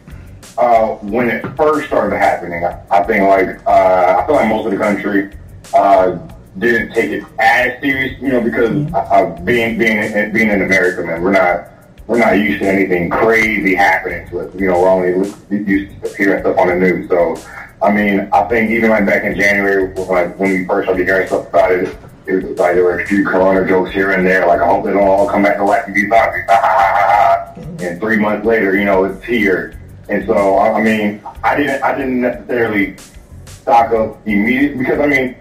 L: uh, when it first started happening, I, I think like uh, I feel like most of the country uh, didn't take it as serious, you know, because uh, being being in, being in America, man, we're not we're not used to anything crazy happening to us. You know, we're only used to hearing stuff on the news. So, I mean, I think even like back in January, like when we first started hearing stuff about it, it was like there were a few corona jokes here and there. Like I hope they don't all come back to life and be zombies. [LAUGHS] And three months later, you know, it's here. And so, I mean, I didn't, I didn't necessarily stock up immediately because I mean,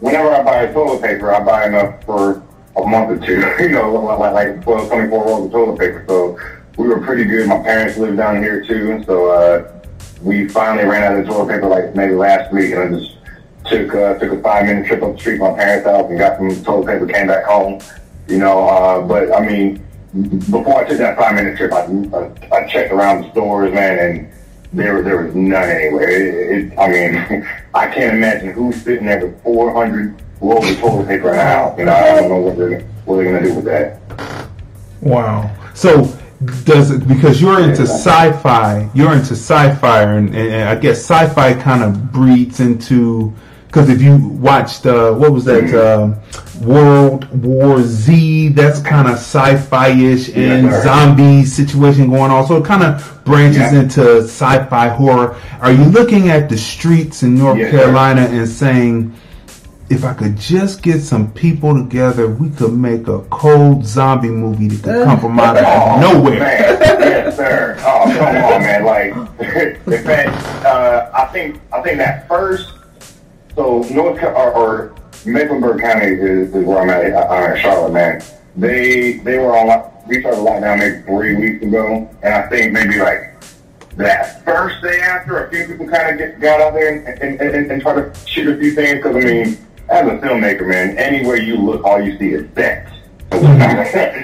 L: whenever I buy toilet paper, I buy enough for a month or two. [LAUGHS] you know, like like 12, 24 rolls of toilet paper. So we were pretty good. My parents live down here too, and so uh, we finally ran out of toilet paper like maybe last week, and I just took uh, took a five minute trip up the street to my parents' house and got some toilet paper. Came back home, you know. Uh, but I mean, before I took that five minute trip, I, I, I checked around the stores, man, and there there was none anywhere. It, it, I mean, [LAUGHS] I can't imagine who's sitting there with 400 rolls of toilet paper in the house. You know, I don't know what they're what they're gonna do with that.
C: wow. So does it because you're into sci-fi? You're into sci-fi, and, and I guess sci-fi kind of breeds into because if you watched uh, what was that uh, World War Z, that's kind of sci-fi-ish and
L: Yeah.
C: zombie situation going on. So it kind of branches into sci-fi horror. Are you looking at the streets in North
L: sir.
C: Carolina and saying? If I could just get some people together, we could make a cold zombie movie that could come from out [LAUGHS] of
L: Oh,
C: nowhere.
L: Man. yes, sir. Oh, come on, man. Like, [LAUGHS] in fact, uh, I think I think that first. So North or, or Mecklenburg County is, is where I'm at. I'm in Charlotte, man. They they were on. we started lockdown maybe three weeks ago, and I think maybe like that first day after, a few people kind of get got out there and, and, and, and try to shoot a few things. Because I mean, as a filmmaker, man, anywhere you look, all you see is sets. [LAUGHS]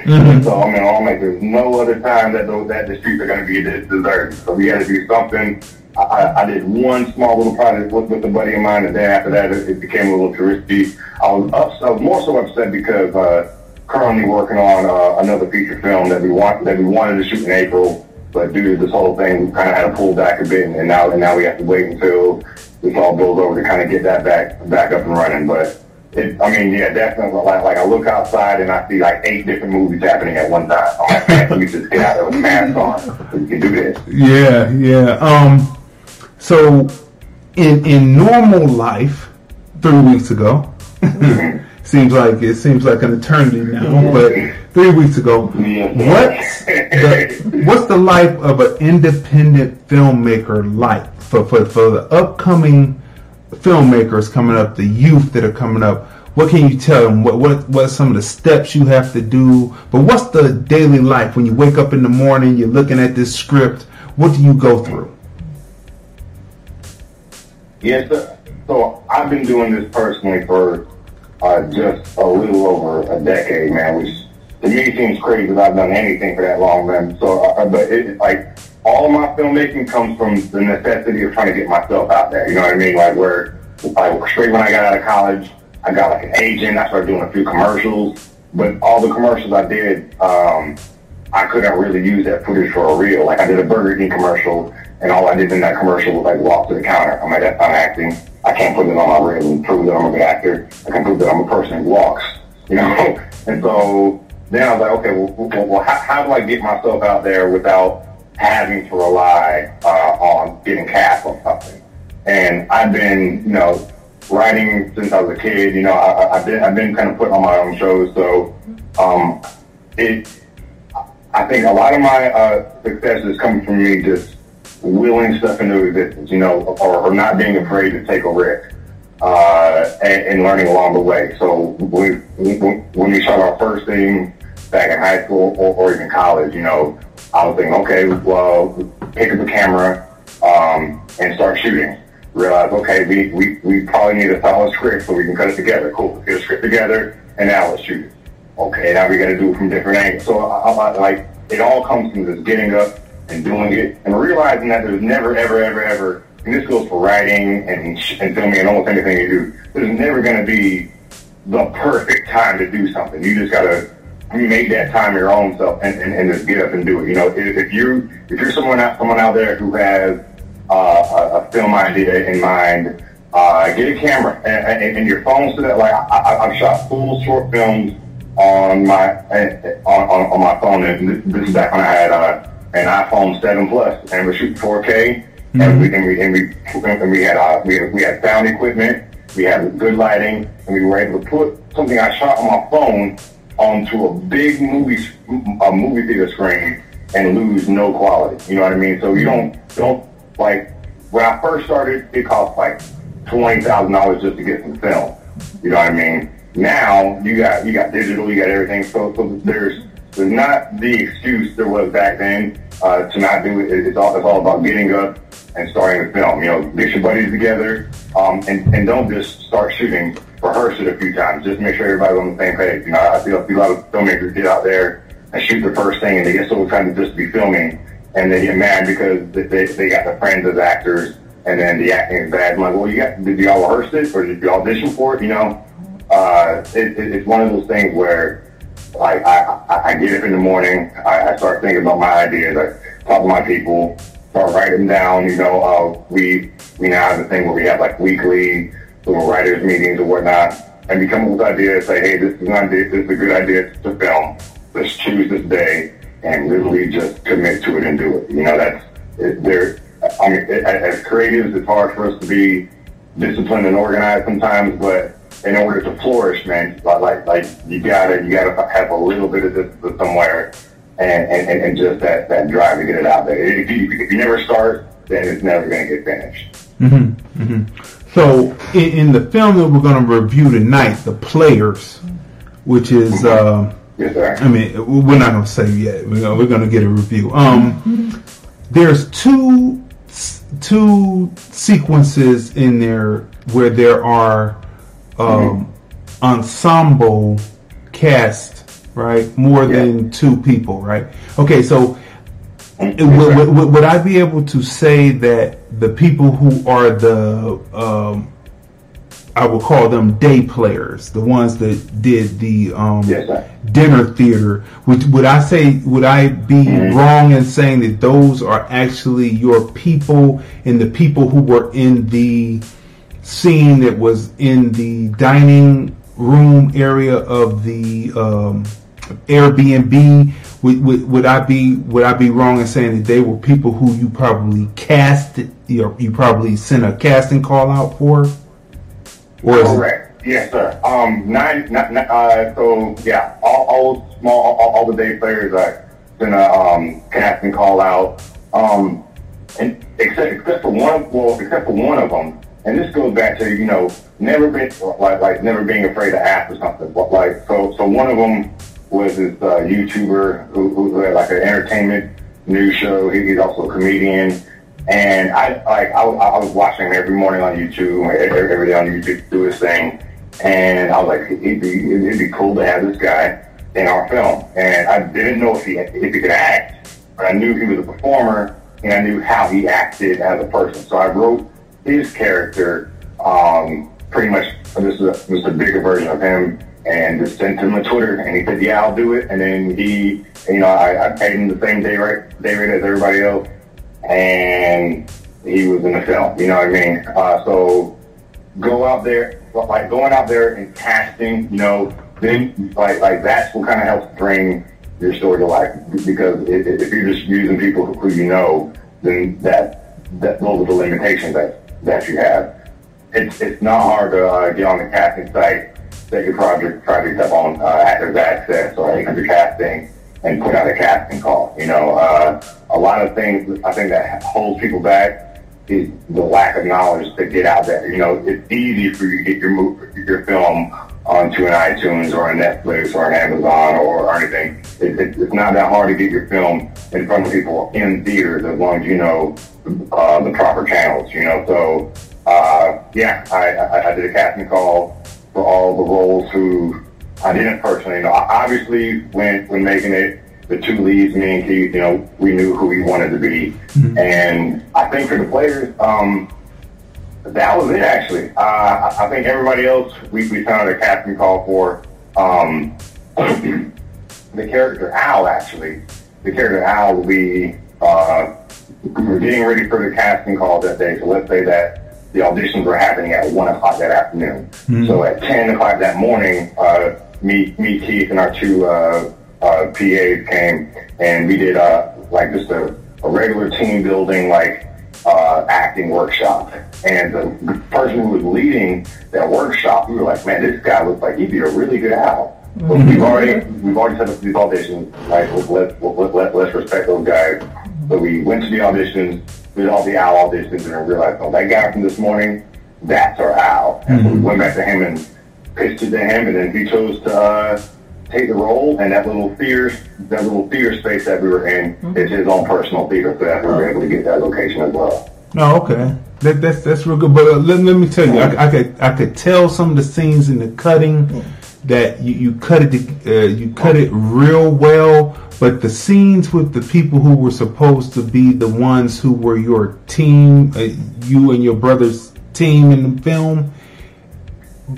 C: Mm-hmm.
L: So I mean, I'm like, there's no other time that those that the streets are going to be deserted. So we had to do something. I, I, did one small little project with, with a buddy of mine, and then after that, it, it became a little touristy. I was up, I was more so upset because uh, currently working on uh, another feature film that we want that we wanted to shoot in April, but due to this whole thing, we kind of had to pull back a bit, and now and now we have to wait until this all blows over to kind of get that back back up and running. But it, I mean, yeah, definitely. Like, like I look outside and I see like eight different movies happening at one time. I'm like, man, let me just get out of the mask on. We can do this.
C: Yeah, yeah. Um, so in in normal life, three weeks ago, [LAUGHS] seems like it seems like an eternity now, but three weeks ago, what's the, what's the life of an independent filmmaker like for for for the upcoming filmmakers coming up, the youth that are coming up? What can you tell them? What what what are some of the steps you have to do? But what's the daily life when you wake up in the morning? You're looking at this script. What do you go through?
L: Yes, sir. So I've been doing this personally for uh, just a little over a decade, man, which to me seems crazy because I've done anything for that long, man. So, uh, but it, like, all my filmmaking comes from the necessity of trying to get myself out there. You know what I mean? Like, where, like, straight when I got out of college, I got like an agent. I started doing a few commercials, but all the commercials I did, um, I couldn't really use that footage for a reel. Like, I did a Burger King commercial, and all I did in that commercial was like walk to the counter. I'm like, not acting. I can't put it on my reel and prove that I'm a good actor. I can prove that I'm a person who walks, [LAUGHS] you know? And so then I was like, okay, well, well, well how, how do I get myself out there without having to rely uh, on getting cast on something? And I've been, you know, writing since I was a kid. You know, I, I've been I've been kind of putting on my own shows. So um, it, I think a lot of my uh, success is coming from me just willing stuff into existence, you know, or, or not being afraid to take a risk uh, and, and learning along the way. So we, we, when we shot our first thing back in high school or, or even college, you know, I was thinking, okay, well, pick up the camera um, and start shooting. Realize, okay, we, we, we probably need a solid script so we can cut it together. Cool, get a script together, and now let's shoot it. Okay, now we got to do it from different angles. So I, I, like, it all comes from just getting up and doing it and realizing that there's never, ever, ever, ever, and this goes for writing and, and filming and almost anything you do, there's never going to be the perfect time to do something. You just got to make that time your own self and, and, and just get up and do it. You know, if, if you if you're someone out someone out there who has uh, a, film idea in mind, uh, get a camera and, and, and your phone so that like I, I, I've shot full short films on my on, on, on my phone. And this, this is back when I had uh, an iPhone 7 Plus, and we're shooting 4K, and we and we and we, and we had uh, we had, we had sound equipment, we had good lighting, and we were able to put something I shot on my phone onto a big movie a movie theater screen and lose no quality. You know what I mean? So you don't don't like when I first started, it cost like twenty thousand dollars just to get some film. You know what I mean? Now you got you got digital, you got everything. So so there's there's not the excuse there was back then uh, to not do it. It's all it's all about getting up and starting to film. You know, get your buddies together um, and and don't just start shooting. Rehearse it a few times. Just make sure everybody's on the same page. You know, I feel, a lot of filmmakers get out there and shoot the first thing, and they get so excited just to be filming, and they get mad because they they got their friends as actors, and then the acting is bad. I'm like, well, you got did y'all rehearse it or did you audition for it? You know, uh, it, it, it's one of those things where like I, I, I get up in the morning, I, I start thinking about my ideas, I talk to my people, start writing down. You know, uh, we we now have the thing where we have like weekly little writers meetings or whatnot, and we come up with ideas. Say, hey, this is an idea. This is a good idea to film. Let's choose this day and literally just commit to it and do it. You know, that's it, there. I mean, it, as creatives, it's hard for us to be disciplined and organized sometimes, but in order to flourish, man, like like, like you gotta you gotta have a little bit of discipline somewhere, and, and, and just that, that drive to get it out there. If you, if you never start, then it's never going to get finished.
C: Mm-hmm, mm-hmm. So in, in, the film that we're going to review tonight, The Players, which is uh,
L: Yes, sir.
C: I mean, we're not going to say yet. We're gonna, we're going to get a review. Um, there's two two sequences in there where there are um, ensemble cast, right? More than two people, right? Okay, so would, would, would I be able to say that the people who are the um, I would call them day players, the ones that did the um, dinner theater. Would, would I say, would I be
L: Mm-hmm.
C: wrong in saying that those are actually your people and the people who were in the scene that was in the dining room area of the um, Airbnb? Would, would, would I be would I be wrong in saying that they were people who you probably casted, you, you probably sent a casting call out for? Or is it,
L: Correct. Yes, sir. Um, nine. uh, so yeah, all, all small, all, all the day players, I sent a um, casting call out. Um, and except except for one, well, except for one of them, and this goes back to you know never been like like never being afraid to ask or something. But like so, so one of them was this uh, YouTuber who, who had like an entertainment news show. He, he's also a comedian. And I like I, was- I was watching him every morning on YouTube, every, every day on YouTube, do his thing. And I was like, it'd be it'd be cool to have this guy in our film. And I didn't know if he if he could act, but I knew he was a performer, and I knew how he acted as a person. So I wrote his character um, pretty much. This is a, this is a bigger version of him, and just sent him a Twitter, and he said, "Yeah, I'll do it." And then he, you know, I, I paid him the same day rate, day rate as everybody else and he was in the film. You know what I mean? Uh, so go out there, like going out there and casting. You know, then like like that's what kind of helps bring your story to life. Because if, if you're just using people who you know, then that that those are the limitations that that you have. It's it's not hard to uh, get on the casting site, set your project project up on uh, Actors Access or Actors Casting, and put out a casting call. You know, uh, a lot of things I think that holds people back is the lack of knowledge to get out there. You know, it's easy for you to get your move, your film onto an iTunes or a Netflix or an Amazon or, or anything. It, it, it's not that hard to get your film in front of people in theaters as long as you know uh, the proper channels. You know, so uh, yeah, I, I, I did a casting call for all the roles who I didn't personally know. Obviously, when when making it, the two leads, me and Keith, you know, we knew who we wanted to be, and I think for the players, um, that was it. Actually, uh, I, I think everybody else we we found a casting call for. Um, [CLEARS THROAT] the character Al, actually, the character Al will be. Uh, we were getting ready for the casting call that day, so let's say that the auditions were happening at one o'clock that afternoon.
C: Mhm.
L: So at ten o'clock that morning, uh, me, me, Keith, and our two uh, uh, PAs came, and we did uh, like just a, a regular team building, like uh, acting workshop. And the person who was leading that workshop, we were like, man, this guy looks like he'd be a really good Al. But we've already we've already set up these auditions. Like let let let let's respect those guys. So we went to the auditions, did all the Al auditions, and I realized, oh, that guy from this morning, that's our Al. And so we went back to him and pitched it to him, and then he chose to uh, take the role. And that little theater, that little theater space that we were in, is his own personal theater, so that we were able to get that location as well.
C: No, okay. That, that's that's real good. But uh, let, let me tell you, I, I could I could tell some of the scenes in the cutting that you, you cut it uh, you cut it real well. But the scenes with the people who were supposed to be the ones who were your team, uh, you and your brother's team in the film,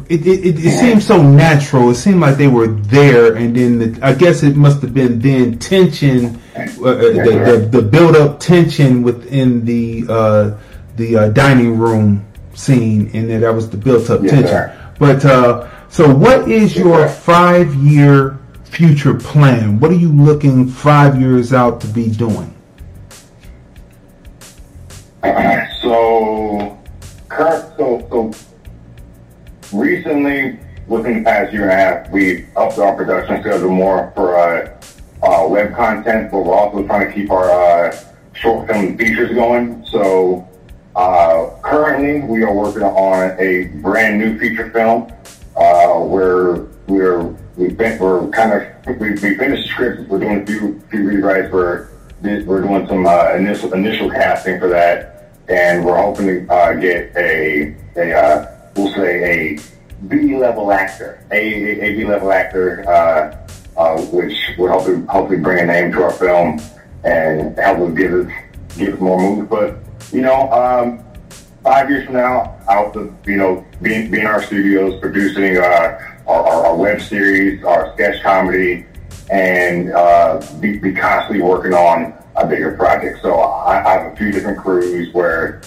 C: it, it, it, it seemed so natural. It seemed like they were there, and then the, I guess it must have been then tension, uh, uh, the, the the build up tension within the uh, the uh, dining room scene, and that was the built up tension. But uh, so, what is your five year future plan? What are you looking five years out to be doing? [CLEARS THROAT]
L: so, current, so, so recently, within the past year and a half, we upped our production schedule more for uh, uh, web content, but we're also trying to keep our uh, short film features going. So, uh, currently, we are working on a brand new feature film uh, where we're we fin- we're kind of we, we finished the script. We're doing a few few rewrites. We're we're doing some uh, initial initial casting for that, and we're hoping to uh, get a a uh, we'll say a B level actor, a a, a B level actor, uh, uh, which would hopefully hopefully bring a name to our film and help us give us give us more movies. But you know, um, five years from now, out the you know being in our studios producing uh, our, our, our web series, our sketch comedy, and uh, be, be constantly working on a bigger project. So I, I have a few different crews where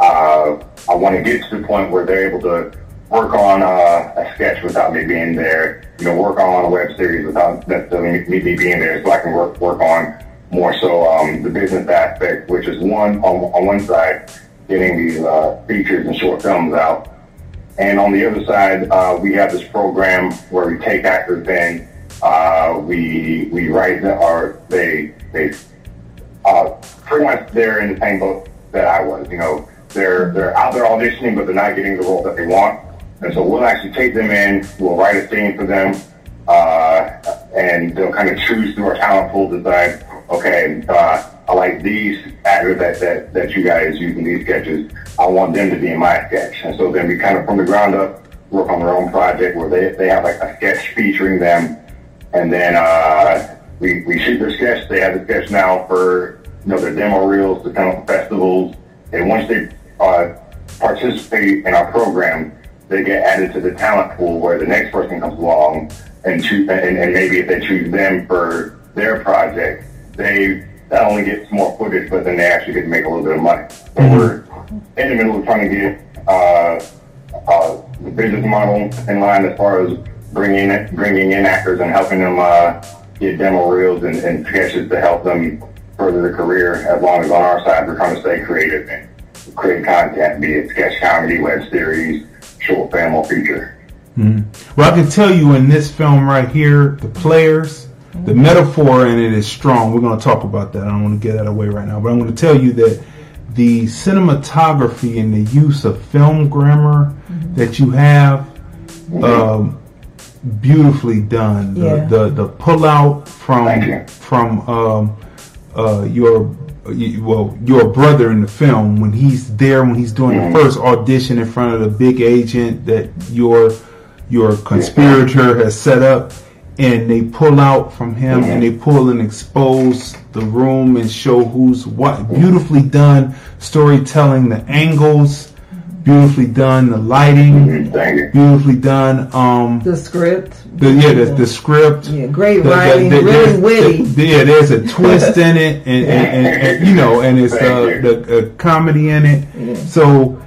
L: uh, I want to get to the point where they're able to work on uh, a sketch without me being there. You know, work on a web series without me, me being there, so I can work work on more so um, the business aspect, which is one on, on one side, getting these uh, features and short films out. And on the other side, uh, we have this program where we take actors in, uh, we we write the, or they they uh, pretty much they're in the same boat that I was. You know, they're they're out there auditioning, but they're not getting the role that they want. And so we'll actually take them in, we'll write a scene for them, uh, and they'll kind of choose through our talent pool, decide, okay, uh, I like these actors that, that, that you guys use in these sketches. I want them to be in my sketch. And so then we kind of from the ground up work on their own project where they, they have like a sketch featuring them. And then, uh, we, we shoot their sketch. They have the sketch now for, you know, their demo reels, the kind of festivals. And once they, uh, participate in our program, they get added to the talent pool where the next person comes along and choose, and, and maybe if they choose them for their project, they not only get more footage, but then they actually get to make a little bit of money. So we're in the middle of trying to get uh, uh, the business model in line as far as bringing in, bringing in actors and helping them uh, get demo reels and, and sketches to help them further their career. As long as on our side we're trying to stay creative and create content, be it sketch comedy, web series, short film, or feature.
C: Mhm. Well, I can tell you in this film right here, the players, the metaphor in it is strong. We're going to talk about that. I don't want to get out of the way right now, but I'm going to tell you that the cinematography and the use of film grammar that you have, um, beautifully done. The,
D: Yeah.
C: the the pull out from from um, uh, your well your brother in the film when he's there when he's doing the first audition in front of the big agent that your your conspirator has set up and they pull out from him and they pull and expose the room and show who's what. Beautifully done storytelling the angles. Beautifully done the lighting. Beautifully done um
D: the script.
C: the, yeah the, the script.
D: Yeah, great
C: the- the-
D: writing,
C: the-
D: really
C: there's-
D: witty.
C: the- yeah, there's a twist in it, and, and, and, and, you know, and it's uh, the uh, comedy in it. So,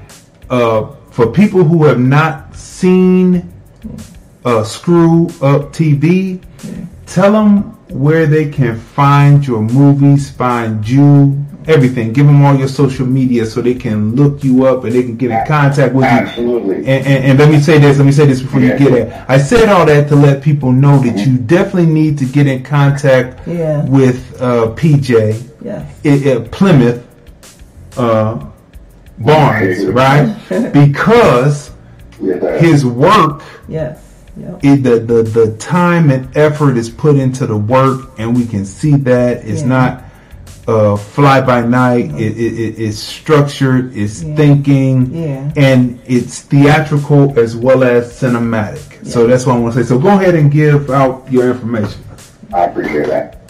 C: uh, for people who have not seen uh, Screw Up TV, tell them where they can find your movies, find you, everything. Give them all your social media so they can look you up and they can get in contact with you.
L: Absolutely.
C: And, and, and let me say this. Let me say this before you get it. I said all that to let people know that you definitely need to get in contact
D: Yeah.
C: with uh, PJ
D: Yes.
C: i- i- Plymouth uh, Barnes, right? [LAUGHS] Because his work,
D: Yes. Yep.
C: it, the, the the time and effort is put into the work, and we can see that it's
D: Yeah.
C: not uh, fly by night. It, it, it, it's structured, it's
D: Yeah.
C: thinking,
D: Yeah.
C: and it's theatrical as well as cinematic. So that's what I want to say. So go ahead and give out your information.
L: I appreciate that.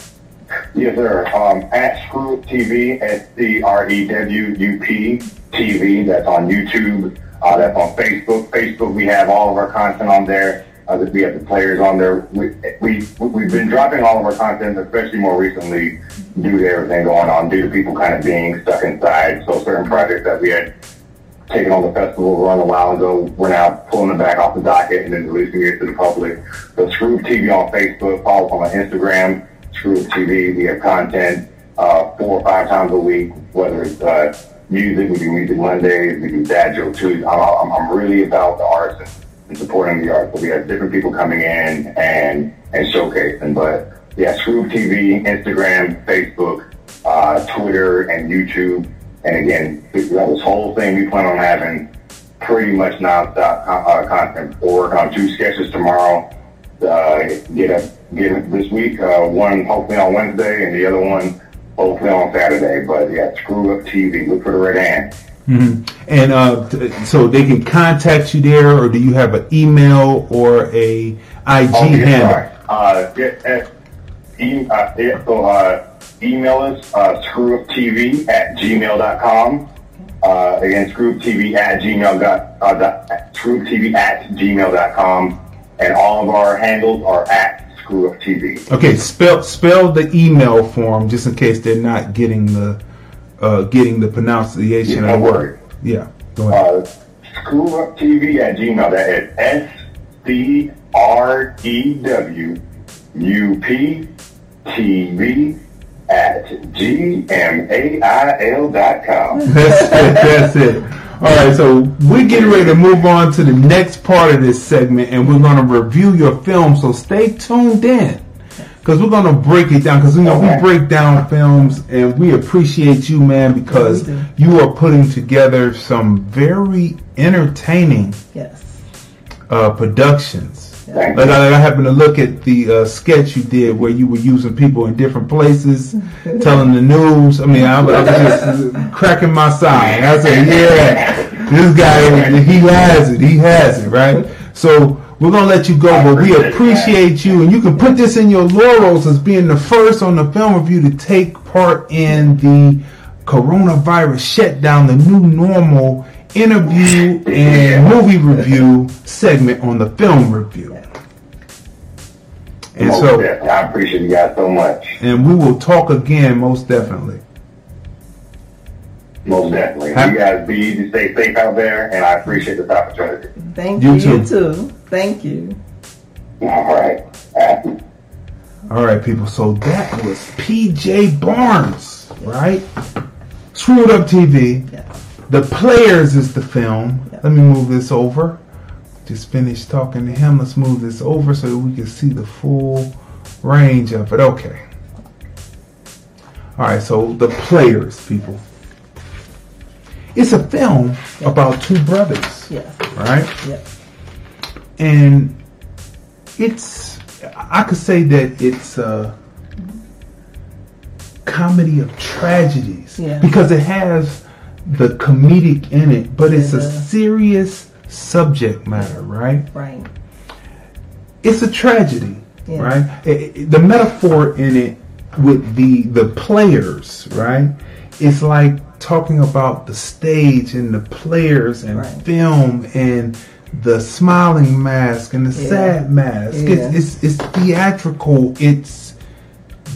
L: Yes, sir. Um, at Screw Up TV, S C R E W U P TV. That's on YouTube. Uh, that's on Facebook. Facebook, we have all of our content on there. Uh, we have the players on there. We, we, we've been dropping all of our content, especially more recently, due to everything going on, due to people kind of being stuck inside. So certain projects that we had taken on the festival run a while ago, we're now pulling them back off the docket and then releasing it to the public. So Screw TV on Facebook, follow us on Instagram, Screw TV. We have content uh, four or five times a week, whether it's uh, music, we do music Mondays, we do dad joke Tuesdays. I'm, I'm, really about the arts and supporting the arts. So we have different people coming in and, and showcasing. But yeah, Screw Up TV, Instagram, Facebook, uh, Twitter, and YouTube. And again, this this whole thing we plan on having pretty much nonstop uh, content. Working on two sketches tomorrow, uh, get it get it this week. Uh, one hopefully on Wednesday, and the other one hopefully on Saturday. But yeah, Screw Up TV. Look for the red hand.
C: Hmm And uh, t- so they can contact you there, or do you have an email or a IG
L: Oh,
C: handle?
L: Uh, get, uh, e- uh, uh, email us, uh, screwuptv at gmail.com. Uh, again, screwuptv at gmail dot, uh, dot, screwuptv at gmail.com. And all of our handles are at screwuptv.
C: Okay, spell spell the email form just in case they're not getting the uh, getting the pronunciation
L: Yeah,
C: of the word. Yeah, go ahead.
L: Uh, screwuptv at gmail. That is S C R E W U P T V at G M A I L dot com.
C: That's [LAUGHS] it. That's it. All right, so we're getting ready to move on to the next part of this segment, and we're going to review your film. So stay tuned in because we're going to break it down. Because you know we break down films, and we appreciate you, man, because you are putting together some very entertaining
D: Yes.
C: uh, productions. Like I, I happened to look at the uh, sketch you did where you were using people in different places, [LAUGHS] telling the news. I mean, I, I was just [LAUGHS] cracking my side. I said, "Yeah, this guy, he has it. He has it, right?" So we're gonna let you go, but we appreciate you, and you can put this in your laurels as being the first on the film review to take part in the coronavirus shutdown, the new normal interview and movie review segment on the film review. And
L: Most
C: so,
L: definitely. I appreciate you guys so much.
C: and we will talk again, most definitely.
L: Most definitely.
C: Have-
L: you guys be easy, stay safe out there, and I appreciate this opportunity.
D: Thank
C: You
D: you.
C: too.
D: You too. Thank you.
L: All right.
C: All right, people. So that was PJ Barnes, right? Screwed Up TV. The Players is the film. Let me move this over. Just finished talking to him. Let's move this over so that we can see the full range of it. Okay. All right, so The Players, people. It's a film about two brothers,
D: Yes.
C: right?
D: Yep.
C: And it's I could say that it's a comedy of tragedies
D: Yeah.
C: because it has the comedic in it, but it's a serious subject matter, right?
D: Right.
C: It's a tragedy,
D: Yeah.
C: right? I- I- the metaphor in it with the the players, right? It's like talking about the stage and the players and film and the smiling mask and the
D: Yeah.
C: sad mask.
D: Yeah.
C: It's, it's it's theatrical. It's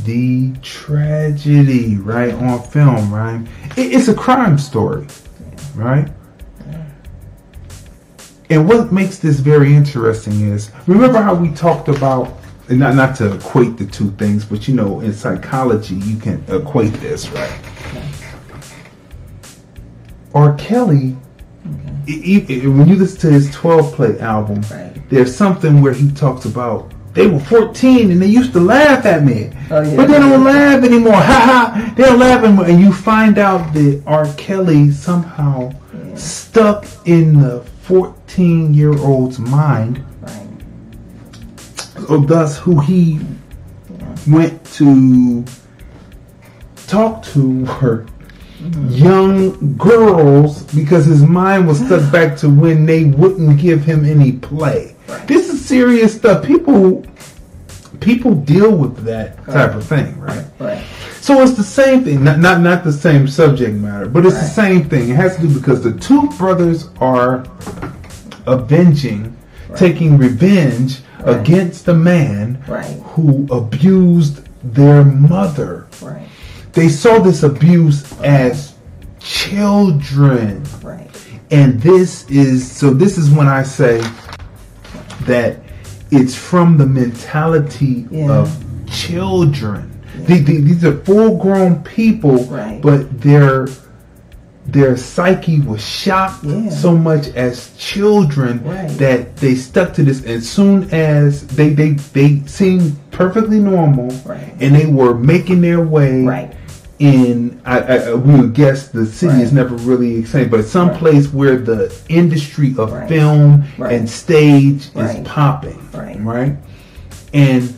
C: the tragedy, right, on film, right? It, it's a crime story, right? And what makes this very interesting is remember how we talked about and not not to equate the two things, but you know, in psychology you can equate this, right? R. Kelly, when you listen to his 12 play album, there's something where he talks about they were 14 and they used to laugh at me,
D: Oh, yeah.
C: but they don't laugh anymore. [LAUGHS] Ha ha! They don't laugh anymore, and you find out that R. Kelly somehow stuck in the 14 year old's mind. So thus, who he went to talk to were young girls because his mind was stuck [SIGHS] back to when they wouldn't give him any play. This is serious stuff. People people deal with that type of thing, right?
D: Right.
C: So it's the same thing, not not not the same subject matter, but it's the same thing. It has to do because the two brothers are avenging, taking revenge against the man
D: Right.
C: who abused their mother.
D: Right.
C: They saw this abuse as children.
D: Right.
C: And this is so this is when I say that it's from the mentality
D: Yeah.
C: of children. The- the- these are full grown people,
D: Right.
C: but their their psyche was shocked
D: Yeah.
C: so much as children
D: Right.
C: that they stuck to this. And soon as they they they seemed perfectly normal,
D: Right.
C: and they were making their way
D: Right.
C: In I, I, we would guess the city is never really explained, but some place where the industry of film
D: Right.
C: and stage
D: Right.
C: is popping,
D: Right.
C: right? and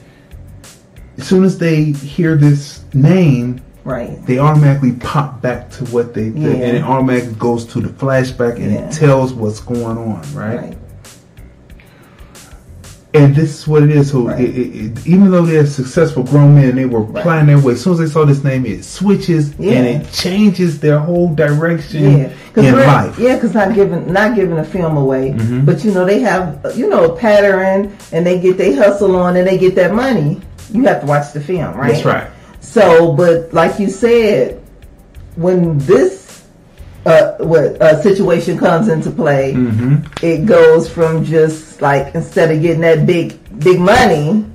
C: as soon as they hear this name,
D: Right.
C: they automatically pop back to what they did,
D: Yeah.
C: and it automatically goes to the flashback, and
D: Yeah.
C: it tells what's going on, right?
D: Right.
C: And this is what it is. So, it, it, it, even though they're successful grown men, they were planning their way. As soon as they saw this name, it switches
D: Yeah.
C: and it changes their whole direction
D: Yeah,
C: in life.
D: yeah, because not giving not giving a film away,
C: Mhm.
D: but you know they have you know a pattern and they get they hustle on and they get that money. You have to watch the film, right?
C: That's right.
D: So, but like you said, when this uh, what uh, situation comes into play,
C: Mm-hmm.
D: it goes from just like instead of getting that big big money,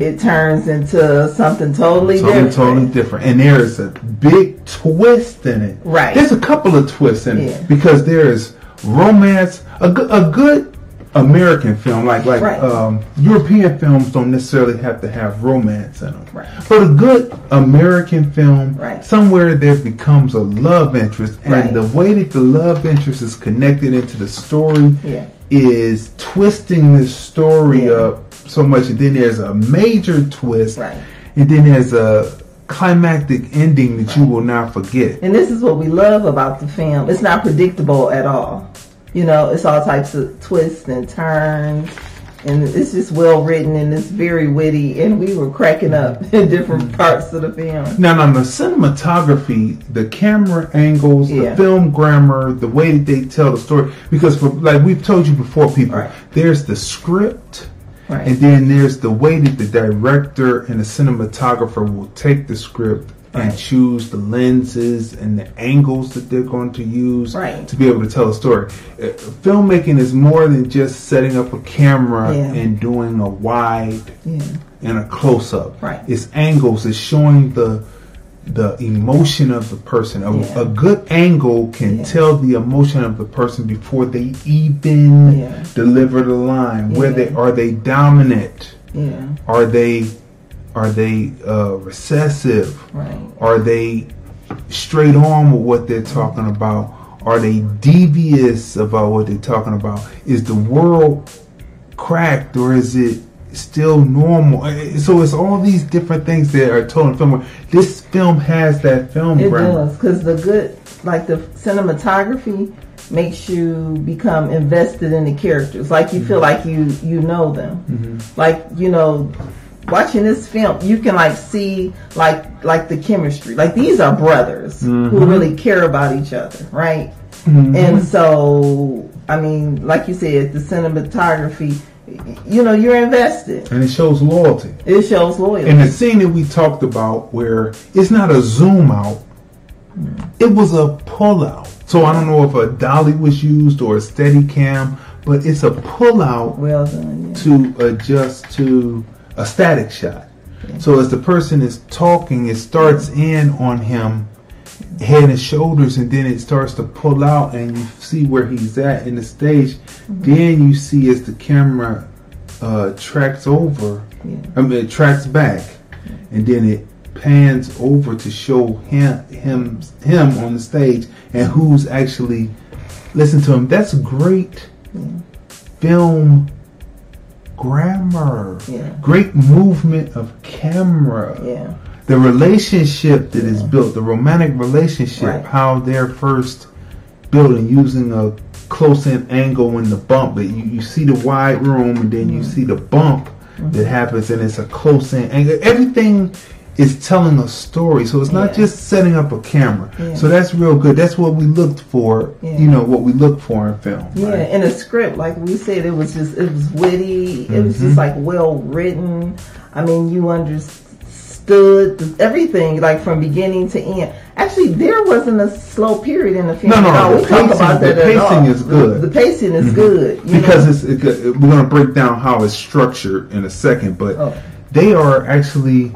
D: it turns into something totally
C: Totally,
D: different.
C: totally different. And there is a big twist in it.
D: Right.
C: There's a couple of twists in
D: Yeah.
C: it because there is romance. A good, a good American film, like like
D: Right.
C: um, European films, don't necessarily have to have romance in them.
D: Right.
C: But a good American film,
D: Right.
C: somewhere there becomes a love interest, and the way that the love interest is connected into the story
D: Yeah.
C: is twisting the story up so much, and then there's a major twist,
D: Right.
C: and then there's a climactic ending that you will not forget.
D: And this is what we love about the film. It's not predictable at all. You know, it's all types of twists and turns. And it's just well written and it's very witty. And we were cracking up [LAUGHS] in different mm-hmm. parts of the film.
C: Now, on the cinematography, the camera angles,
D: Yeah.
C: the film grammar, the way that they tell the story, because for like we've told you before, people, there's the script.
D: Right.
C: And then there's the way that the director and the cinematographer will take the script and choose the lenses and the angles that they're going to use
D: Right.
C: to be able to tell a story. Uh, filmmaking is more than just setting up a camera
D: Yeah.
C: and doing a wide
D: Yeah.
C: and a close up.
D: Right.
C: It's angles. It's showing the the emotion of the person. A,
D: Yeah.
C: a good angle can tell the emotion of the person before they even
D: Yeah.
C: deliver the line. Where they are they dominant?
D: Yeah.
C: Are they are they uh, recessive?
D: Right.
C: Are they straight on with what they're talking about? Are they devious about what they're talking about? Is the world cracked or is it still normal? So it's all these different things that are told in film. This film has that film
D: It
C: grammar.
D: does. Because the good, like the cinematography makes you become invested in the characters. Like you feel like you, you know them.
C: Mm-hmm.
D: like you know watching this film you can like see like like the chemistry like these are brothers who
C: Mhm.
D: really care about each other right
C: Mhm.
D: and so i mean like you said the cinematography you know you're invested
C: And it shows loyalty.
D: it shows loyalty
C: And the scene that we talked about where it's not a zoom out, it was a pull out. So I don't know if a dolly was used or a steady cam, but it's a pull out
D: well done
C: to adjust to a static shot. So as the person is talking, it starts in on him, head and shoulders, and then it starts to pull out, and you see where he's at in the stage. Then you see as the camera uh, tracks over, I mean, it tracks back, and then it pans over to show him him him on the stage and who's actually listen to him. That's great film grammar.
D: Yeah.
C: Great movement of camera.
D: Yeah.
C: The relationship that is built, the romantic relationship,
D: Right.
C: how they're first building using a close in angle in the bump. But you, you see the wide room and then you
D: Mm-hmm.
C: see the bump that happens and it's a close in angle. Everything is telling a story. So it's not
D: Yeah.
C: just setting up a camera.
D: Yeah.
C: So that's real good. That's what we looked for,
D: Yeah.
C: you know, what we look for in film.
D: Yeah,
C: right?
D: and the script, like we said, it was just it was witty. It was just like well written. I mean, you understood everything like from beginning to end. Actually, there wasn't a slow period in the film.
C: No, no, no.
D: We
C: The
D: talk
C: pacing,
D: about
C: the
D: that at all.
C: pacing is good.
D: The, the pacing is
C: Mhm.
D: good
C: because
D: know?
C: it's it, we're going to break down how it's structured in a second, but
D: Oh.
C: they are actually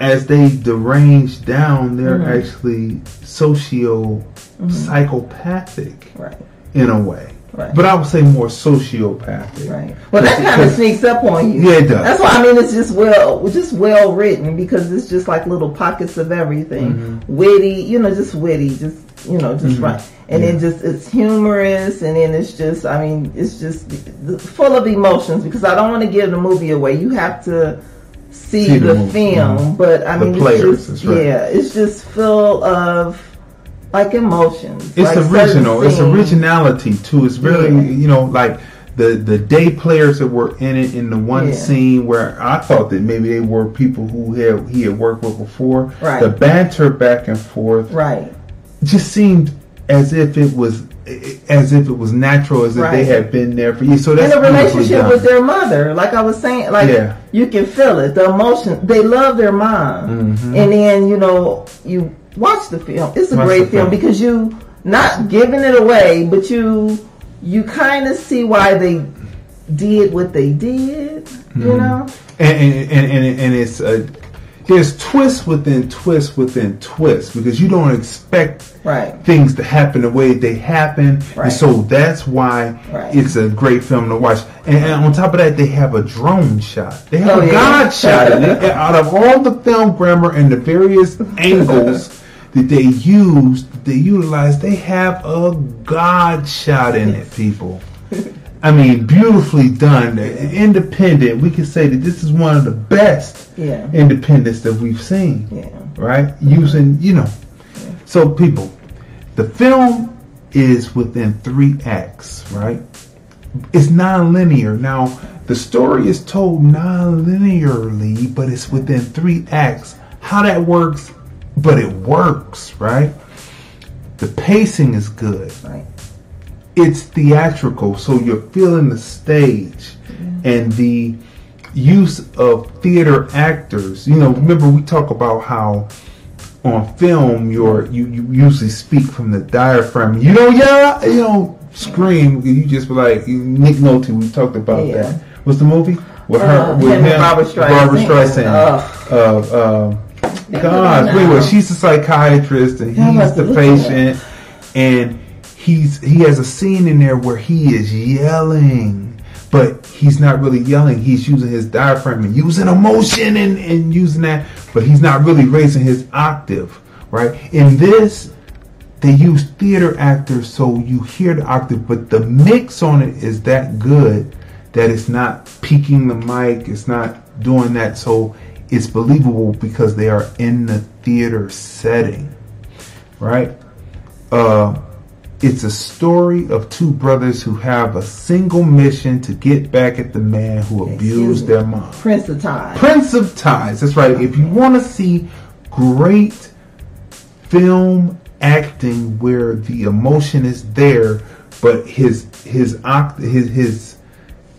C: as they derange down, they're
D: Mhm.
C: actually socio
D: Mhm.
C: psychopathic
D: right.
C: in a way.
D: Right.
C: But I would say more sociopathic.
D: Right. Well, that kind of sneaks up on you.
C: Yeah, it does.
D: That's why I mean it's just well, just well written because it's just like little pockets of everything,
C: Mm-hmm.
D: witty. You know, just witty. Just you know, just
C: Mhm.
D: right. And
C: Yeah.
D: it just it's humorous, and then it's just, I mean, it's just full of emotions because I don't want to give the movie away. You have to see,
C: See the
D: the, film,
C: mhm.
D: but I
C: The
D: mean,
C: players,
D: it's just,
C: right.
D: yeah, it's just full of like emotions.
C: It's
D: like
C: original. It's originality too. It's really
D: Yeah.
C: you know, like the the day players that were in it in the one
D: Yeah.
C: scene where I thought that maybe they were people who had he had worked with before.
D: Right.
C: The banter back and forth
D: Right.
C: just seemed as if it was as if it was natural, as if they had been there for you. So that's
D: and the relationship with their mother, like I was saying, like
C: Yeah.
D: you can feel it, the emotion. They love their mom,
C: Mhm.
D: and then you know you watch the film. It's a
C: Watch
D: great film
C: film.
D: because you not giving it away, but you you kind of see why they did what they did. You
C: Mhm.
D: know,
C: and and and, and, and it's uh, there's twist within twist within twist because you don't expect
D: Right.
C: things to happen the way they happen,
D: Right.
C: and so that's why
D: Right.
C: it's a great film to watch. And, and on top of that, they have a drone shot. They have
D: Oh,
C: a
D: yeah.
C: God shot in [LAUGHS] it. And out of all the film grammar and the various angles. [LAUGHS] That they use, they utilize, they have a God shot in it, people. [LAUGHS] I mean, beautifully done. Independent. We can say that this is one of the best
D: Yeah.
C: independents that we've seen.
D: Yeah.
C: Right? Using, you know. So, people, the film is within three acts, right? It's non-linear. Now, the story is told non-linearly, but it's within three acts. How that works, but it works, right? The pacing is good.
D: Right.
C: It's theatrical, so you're feeling the stage and the use of theater actors. You know, remember we talk about how on film you're you, you usually speak from the diaphragm. You don't yell, you don't scream. You just like Nick Nolte. We talked about
D: Yeah.
C: that. What's the movie with
D: Uh,
C: her with
D: him Barbara Streisand.
C: Barbra Streisand. Uh, uh, God, wait, wait. She's a psychiatrist and he's the patient, and he's he has a scene in there where he is yelling, but he's not really yelling. He's using his diaphragm and using emotion and, and using that, but he's not really raising his octave, right? In this, they use theater actors so you hear the octave, but the mix on it is that good that it's not peaking the mic, it's not doing that, so it's believable because they are in the theater setting, right? Uh, it's a story of two brothers who have a single mission to get back at the man who abused their mom.
D: Prince of Time.
C: Prince of Tides. That's right. If you want to see great film acting where the emotion is there, but his his his his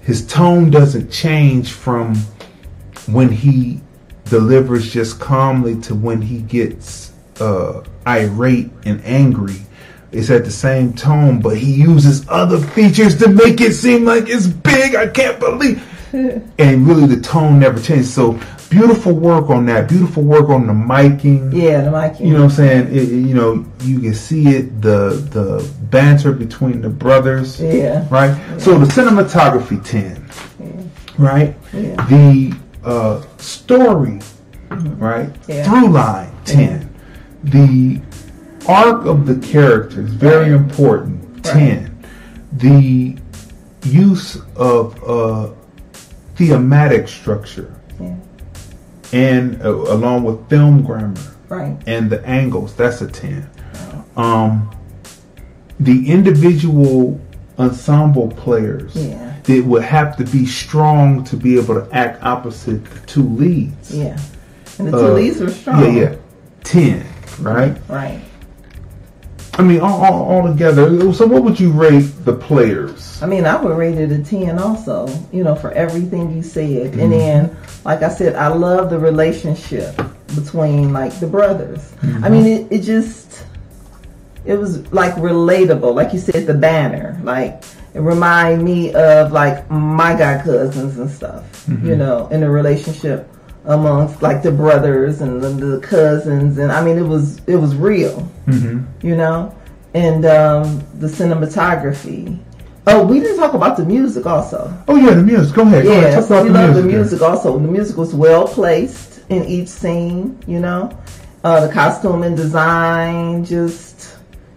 C: his tone doesn't change from when he delivers just calmly to when he gets uh, irate and angry. It's at the same tone, but he uses other features to make it seem like it's big. I can't believe. [LAUGHS] and really, the tone never changes. So beautiful work on that. Beautiful work on the miking.
D: Yeah, the mic.
C: You know what I'm saying? It, you know, you can see it, the the banter between the brothers.
D: Yeah.
C: Right? So the cinematography 10. Right?
D: Yeah.
C: The uh, story, right?
D: Yeah.
C: Through line 10. The arc of the characters, very important, 10. The use of uh, thematic structure
D: Yeah.
C: and uh, along with film grammar
D: Right.
C: and the angles that's a 10 um the individual ensemble players
D: Yeah.
C: that would have to be strong to be able to act opposite the two leads
D: Yeah. And the two
C: Uh,
D: leads were strong.
C: yeah yeah 10 right
D: Right.
C: I mean all, all, all together so what would you rate the players
D: I mean, I would rate it a 10 also, you know, for everything you said.
C: Mhm.
D: And then, like I said, I love the relationship between, like, the brothers. I mean, it, it just, it was, like, relatable. Like you said, the banner. Like, it reminded me of, like, my god cousins and stuff,
C: Mhm.
D: you know, in the relationship amongst, like, the brothers and the, the cousins. And, I mean, it was, it was real
C: mm-hmm.
D: you know, and um, the cinematography. Oh, we didn't talk about the music also.
C: oh yeah the music go ahead go ahead
D: Yeah,
C: talk
D: so
C: about
D: we
C: the
D: love
C: music
D: the music also. The music was well placed in each scene, you know. Uh, the costume and design just,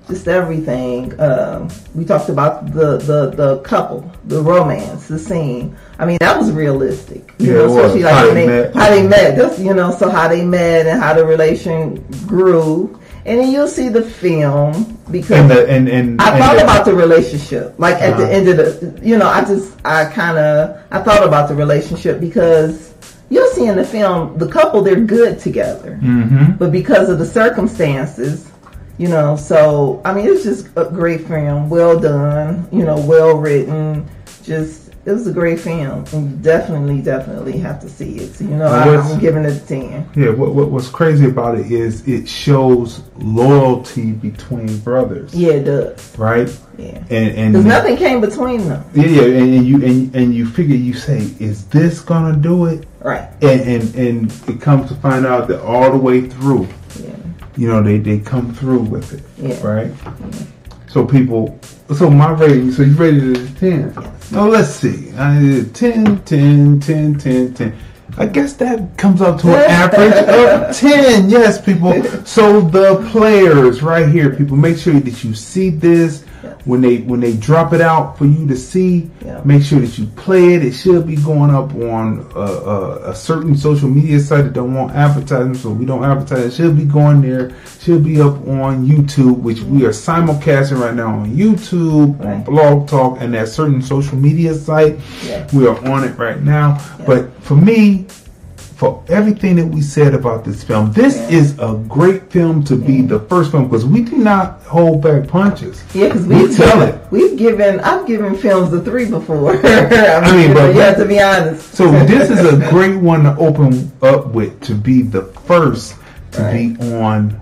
D: just everything. Um, we talked about the, the the couple, the romance, the scene. I mean, that was realistic. You
C: Yeah,
D: know,
C: it was.
D: especially like
C: How they met.
D: how they met. That's you know, so how they met and how the relation grew. And then you'll see the film because
C: And the and and
D: I thought
C: the-
D: about the relationship. Like at the
C: Uh-huh.
D: end of the, you know, I just, I kind of, I thought about the relationship because you'll see in the film the couple they're good together,
C: Mm-hmm.
D: but because of the circumstances, you know. So I mean, it's just a great film, well done, you know, well written. Just it was a great film, and you definitely, definitely have to see it. So, you know, I, I'm giving it a ten.
C: Yeah, what, what what's crazy about it is it shows loyalty between brothers,
D: Yeah, it does.
C: right?
D: Yeah.
C: And and
D: nothing came between them.
C: Yeah, yeah, and, and you and, and you figure you say, is this gonna do it?
D: Right.
C: And and and it comes to find out that all the way through, you know, they they come through with it,
D: Yeah.
C: right? So people, so my rating, so you rated it as ten. No, let's see, I did 10, 10, 10, 10, 10. I guess that comes up to an [LAUGHS] average of 10. Yes, people. So the players right here, people, make sure that you see this when they when they drop it out for you to see. Make sure that you play it. It should be going up on a, a, a certain social media site that don't want advertising, so we don't advertise. It should be going there. Should be up on YouTube, which we are simulcasting right now on YouTube, on Blog Talk, and that certain social media site. We are on it right now. But for me, for everything that we said about this film, this is a great film to be the first film because we do not hold back punches.
D: Yeah, because
C: we tell
D: given,
C: it.
D: we've given I've given films a three before. [LAUGHS] I
C: I mean, but
D: you have to be honest.
C: So this is a great one to open up with to be the first to be on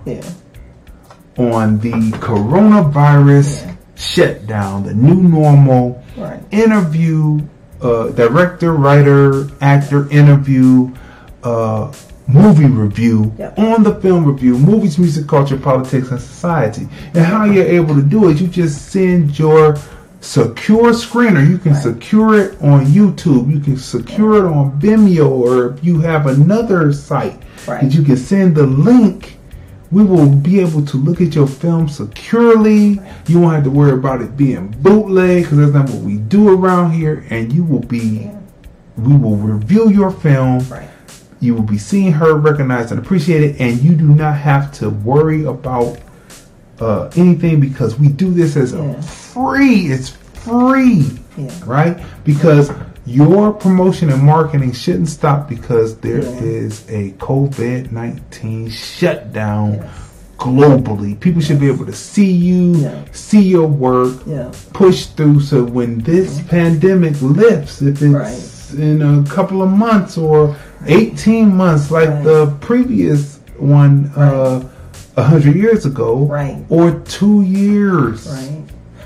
C: on the coronavirus shutdown, the new normal
D: Right.
C: interview, uh, director, writer, actor interview, uh, movie review on the film review, movies, music, culture, politics, and society. And how you're able to do it, you just send your secure screener. You can secure it on YouTube. You can secure it on Vimeo, or if you have another site that you can send the link. We will be able to look at your film securely. You won't have to worry about it being bootleg because that's not what we do around here. And you will be, we will review your film. You will be seen, heard, recognized, and appreciated. And you do not have to worry about uh, anything because we do this as a free. It's free, right? Because your promotion and marketing shouldn't stop because there is a COVID nineteen shutdown globally. People should be able to see you, see your work, push through. So when this pandemic lifts, if it's in a couple of months or eighteen months, like the previous one. Uh, a hundred years ago,
D: Right.
C: or two years,
D: Right.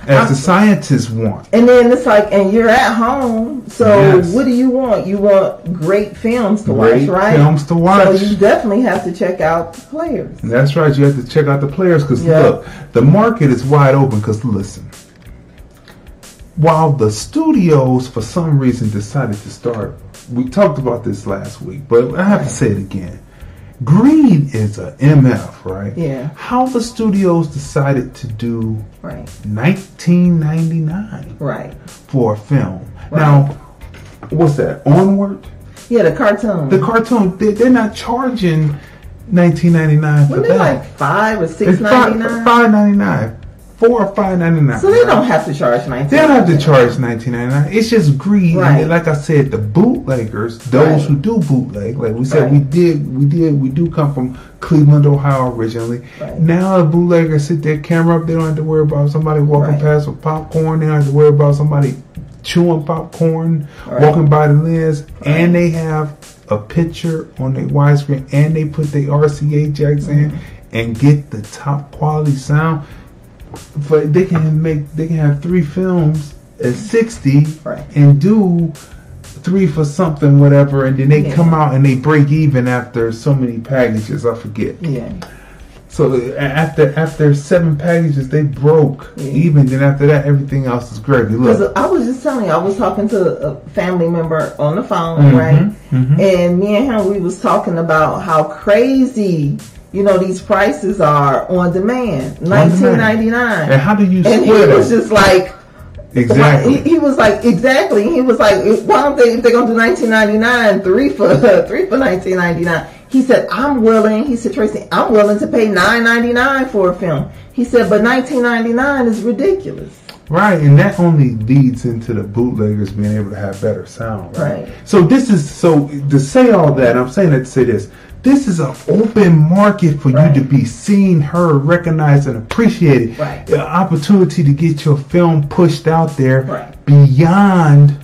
C: as the scientists want.
D: And then it's like, and you're at home, so
C: Yes.
D: what do you want? You want great films to
C: Great
D: watch, right?
C: films to watch.
D: So you definitely have to check out the players.
C: And that's right. You have to check out the players because
D: Yeah.
C: look, the market is wide open. Because listen, while the studios for some reason decided to start, we talked about this last week, but I have to say it again. Greed is a MF, right?
D: Yeah.
C: How the studios decided to do
D: Right.
C: 1999
D: Right.
C: for a film. Now, what's that? Onward.
D: Yeah, the cartoon.
C: The cartoon. They, they're not charging 19.99 for
D: Wasn't it
C: that.
D: like five or six ninety nine?
C: Five ninety nine, four or five ninety nine.
D: So they don't have to charge nineteen.
C: They don't have to charge nineteen ninety nine. It's just greed.
D: Right.
C: like I said, the bootleggers, those
D: Right.
C: who do bootleg, like we said,
D: Right.
C: we did, we did, we do come from Cleveland, Ohio originally. Right. Now the bootleggers sit their camera up. They don't have to worry about somebody walking past with popcorn. They don't have to worry about somebody chewing popcorn, walking by the lens, and they have a picture on their widescreen, and they put their RCA jacks in mm-hmm. and get the top quality sound. But they can make they can have three films at sixty and do three for something whatever, and then they
D: Yeah.
C: come out and they break even after so many packages. I forget.
D: Yeah.
C: So after after seven packages, they broke even. Then after that, everything else is gravy.
D: Because
C: Look,
D: I was just telling you, I was talking to a family member on the phone,
C: Mhm,
D: right?
C: mhm.
D: And me and him, we was talking about how crazy you know, these prices are on demand, nineteen ninety nine.
C: And how do you
D: And he was just like,
C: Exactly.
D: He, he was like, exactly. He was like, why don't they? If they're gonna do nineteen ninety nine, three for [LAUGHS] three for nineteen ninety nine. He said, I'm willing. He said, Tracy, I'm willing to pay nine ninety nine for a film. He said, but nineteen ninety nine is ridiculous.
C: Right, and that only leads into the bootleggers being able to have better sound. Right.
D: Right.
C: So this is so to say all that. I'm saying that to say this. This is an open market for you to be seen, heard, recognized, and appreciated.
D: Right.
C: An opportunity to get your film pushed out there
D: Right.
C: beyond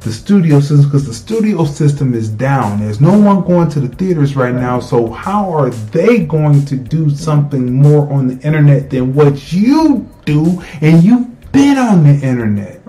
C: the studio system because the studio system is down. There's no one going to the theaters right now. So how are they going to do something more on the internet than what you do? And you've been on the internet.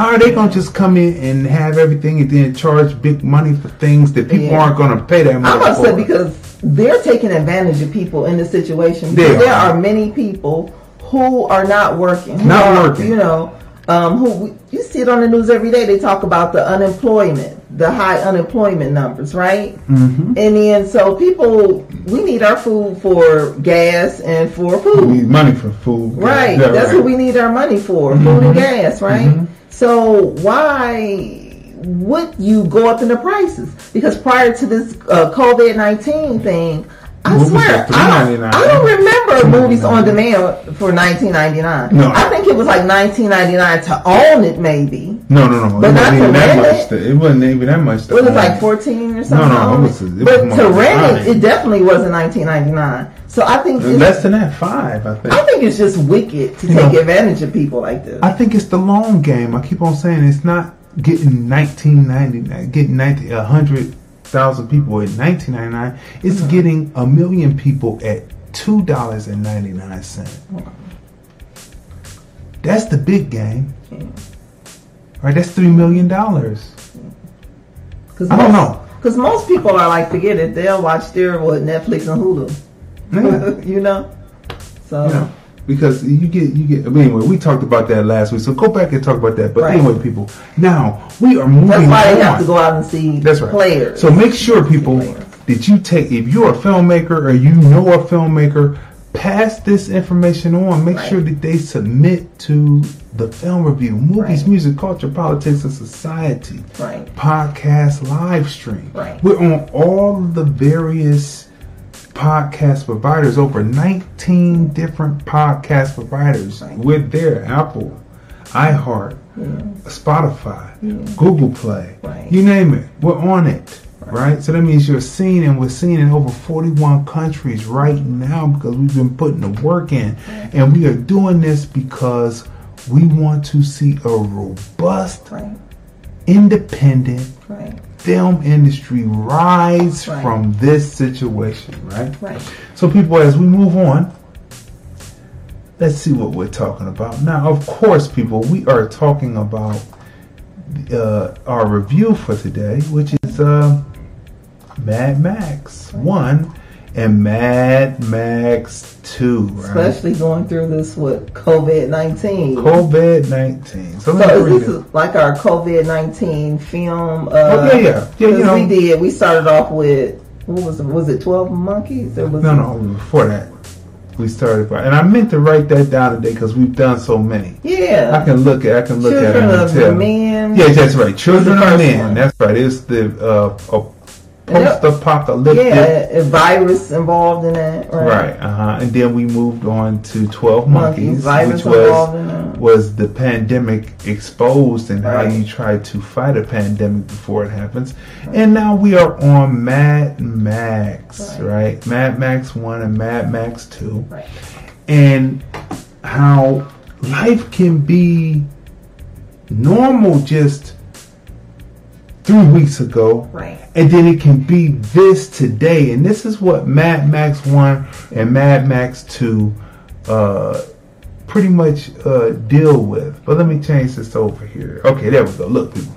C: How are they going to just come in and have everything and then charge big money for things that people
D: Yeah.
C: aren't going to pay that
D: I'm
C: much
D: upset
C: for?
D: because they're taking advantage of people in this situation.
C: They
D: there
C: are.
D: are many people who are not working.
C: Not
D: are,
C: working.
D: You know, um, who you see it on the news every day. They talk about the unemployment, the high unemployment numbers, right?
C: Mhm.
D: And then so people, we need our food for gas and for food.
C: We need money for food.
D: Right.
C: Yeah,
D: That's
C: right.
D: what we need our money for, food
C: Mhm.
D: and gas, right?
C: Mhm.
D: So why would you go up in the prices? Because prior to this uh, COVID nineteen thing, I
C: Movies
D: swear I don't, I don't remember movies on demand for nineteen ninety nine.
C: No.
D: I think it was like nineteen ninety nine to own it, maybe.
C: No, no, no.
D: But
C: it
D: not
C: wasn't
D: to
C: even that
D: rent
C: much.
D: it?
C: To, it wasn't even that much. To
D: was it
C: own
D: like fourteen or something?
C: No, no, it was- it was
D: but
C: more
D: to rent it, it definitely wasn't nineteen ninety nine. So I think
C: Less than that, five, I think.
D: I think it's just wicked to
C: You
D: take
C: know,
D: advantage of people like this.
C: I think it's the long game. I keep on saying it's not getting 1999, getting 90, a 100,000 people at 1999. It's uh-huh. getting a million people at $2.99. That's the big game. Right? That's $3 million.
D: Cause
C: I don't
D: most-
C: know.
D: Because most people are like, forget it. They'll watch their what Netflix and Hulu. [LAUGHS] you know. So
C: You know, because you get you get. Anyway, we talked about that last week, so go back and talk about that. But
D: Right.
C: anyway, people, now we are moving.
D: that's why they have to go out and see
C: That's right.
D: players.
C: So make sure, people, that you take if you're a filmmaker or you know a filmmaker, pass this information on. Make sure that they submit to the film review, movies, music, culture, politics, and society.
D: Right.
C: Podcast live stream.
D: Right.
C: We're on all the various podcast providers, over 19 different podcast providers. We're there, Apple, iHeart, Spotify, Google Play, you name it. We're on it. Right. so that means you're seen, and we're seen in over 41 countries right now because we've been putting the work in, and we are doing this because we want to see a robust, independent
D: Right.
C: Film industry rise
D: Right.
C: from this situation, right?
D: Right.
C: So, people, as we move on, let's see what we're talking about. Now, of course, people, we are talking about uh, our review for today, which is uh, Mad Max 1 and Mad Max 2, right?
D: Especially going through this with COVID nineteen.
C: COVID 19. So,
D: So is this
C: it.
D: like our COVID nineteen film? Uh,
C: Oh, yeah, yeah. Yeah, you know.
D: we did. We started off with what was it? Was it Twelve Monkeys? Or was
C: No,
D: it,
C: no, before that. We started by, and I meant to write that down today because we've done so many.
D: Yeah.
C: I can look at, I can look
D: Children
C: at it
D: of
C: and tell.
D: Men.
C: Yeah, that's right. Children of Men. That's right. It's the uh, a
D: And that-
C: post-apocalyptic.
D: Yeah, a virus involved in that. Right.
C: Right. Uh huh. And then we moved on to Twelve
D: Monkeys,
C: Monkeys, which
D: involved in that.
C: was was the pandemic exposed and how you try to fight a pandemic before it happens. And now we are on Mad Max, right? Mad Max One and Mad Max Two, and how life can be normal just three weeks ago.
D: Right.
C: And then it can be this today. And this is what Mad Max 1 and Mad Max 2 uh, pretty much uh, deal with. But let me change this over here. Okay, there we go. Look, people.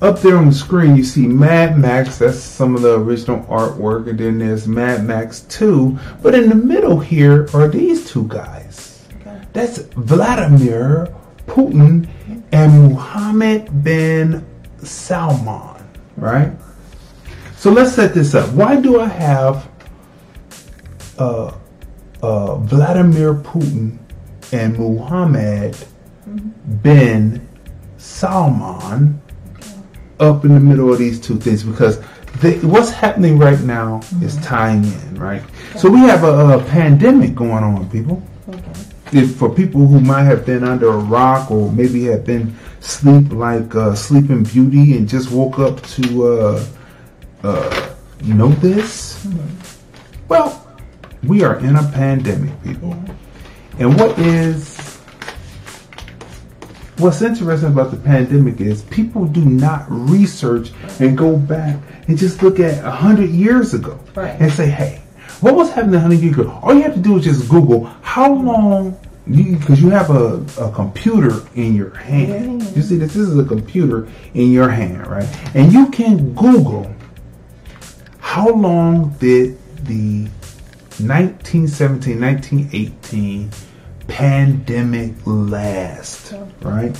C: Up there on the screen, you see Mad Max. That's some of the original artwork. And then there's Mad Max 2. But in the middle here are these two guys. Okay. That's Vladimir Putin and Muhammad bin Salman, right? So let's set this up. Why do I have uh, uh, Vladimir Putin and Muhammad bin Salman up in the middle of these two things? Because they, what's happening right now is tying in, right? So we have a, a pandemic going on, people. If for people who might have been under a rock or maybe have been sleep like uh, Sleeping Beauty and just woke up to uh, uh, know this, well, we are in a pandemic, people. And what is what's interesting about the pandemic is people do not research and go back and just look at a hundred years ago
D: Right.
C: and say, hey, what was happening hundred years ago? All you have to do is just Google how long because you, have a, a computer in your hand. You see this, this is a computer in your hand, right? And you can Google how long did the 1917, 1918 pandemic last, right?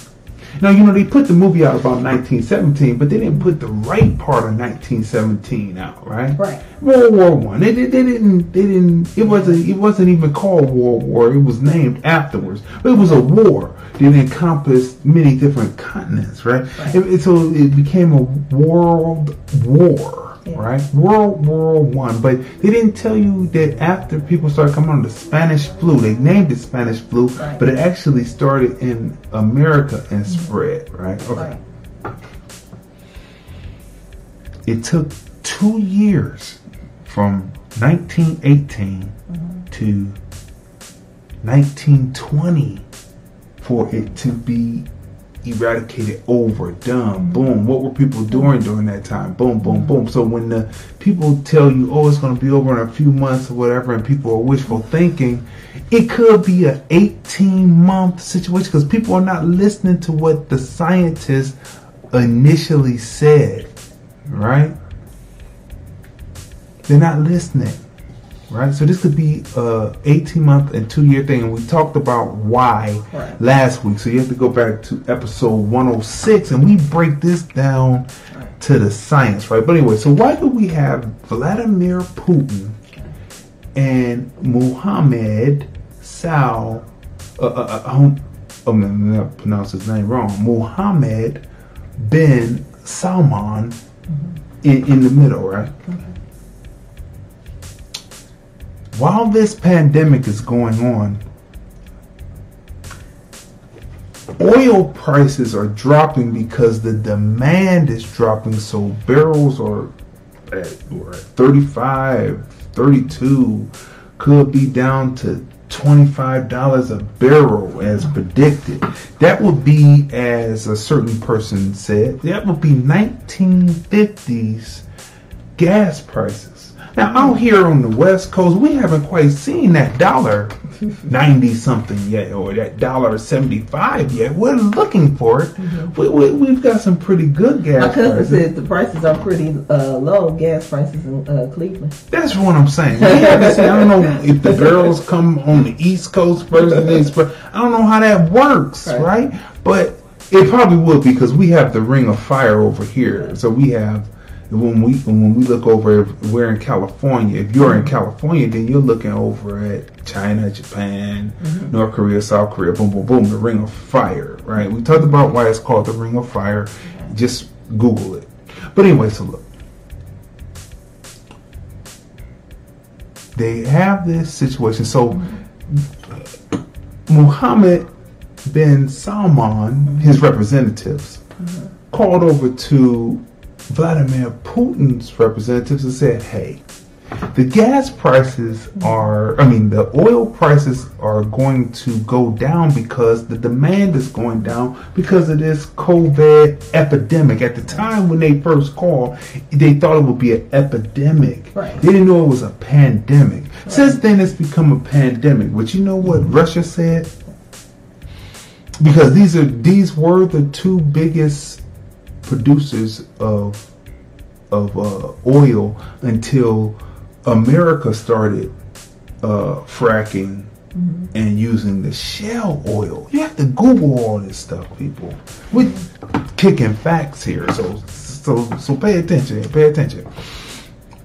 C: Now, you know, they put the movie out about 1917, but they didn't put the right part of 1917 out, right?
D: Right.
C: World War One. They, they, they didn't. They didn't. It wasn't. It wasn't even called World War. It was named afterwards. But it was a war that encompassed many different continents, right? It, it- so it became a world war, right? World War One. But they didn't tell you that after people started coming on the Spanish flu, they named it Spanish flu, but it actually started in America and mm-hmm. spread, right? Okay. It took two years from 1918 mm-hmm. to 1920 for it to be eradicated over. Done. Boom. What were people doing during that time? Boom boom mm-hmm. boom. So when the people tell you oh it's going to be over in a few months or whatever and people are wishful thinking it could be a 18 month situation because people are not listening to what the scientists initially said right? They're not listening right? So this could be a 18 month and two year thing and we talked about why
D: Right.
C: last week. So you have to go back to episode 106 and we break this down to the science right? But anyway so why do we have vladimir putin and muhammad sal uh, uh, uh, oh man I pronounced his name wrong. Muhammad bin salman in, in the middle right while this pandemic is going on, oil prices are dropping because the demand is dropping. So barrels are at, we're at 35, 32, could be down to $25 a barrel as predicted. That would be, as a certain person said, that would be 1950s gas prices. Now, out here on the West Coast, we haven't quite seen that dollar [LAUGHS] 90 something yet, or that dollar 75 yet. We're looking for it. We, we, we've got some pretty good gas
D: My cousin
C: prices.
D: said the prices are pretty uh, low, gas prices in uh, Cleveland.
C: That's what I'm saying. We seen, I don't know if the barrels come on the East Coast first and then spread. I don't know how that works, right? But it probably would because we have the Ring of Fire over here. So we have when we when we look over, we're in California. If you're in mm-hmm. California, then you're looking over at China, Japan, mm-hmm. North Korea, South Korea. Boom, boom, boom. The Ring of Fire, right? We talked about why it's called the Ring of Fire. Just Google it. But anyway, so look. they have this situation. So mm-hmm. Muhammad bin Salman, his representatives, called over to Vladimir Putin's representatives and said, "Hey, the gas prices are, I mean, the oil prices are going to go down because the demand is going down because of this COVID epidemic. At the time when they first called, they thought it would be an epidemic.
D: Right.
C: They didn't know it was a pandemic. Since then, it's become a pandemic. But you know what Russia said? Because these are these were the two biggest producers of of uh, oil until America started uh, fracking and using the shale oil. You have to Google all this stuff, people. We're kicking facts here, so so so pay attention. Pay attention.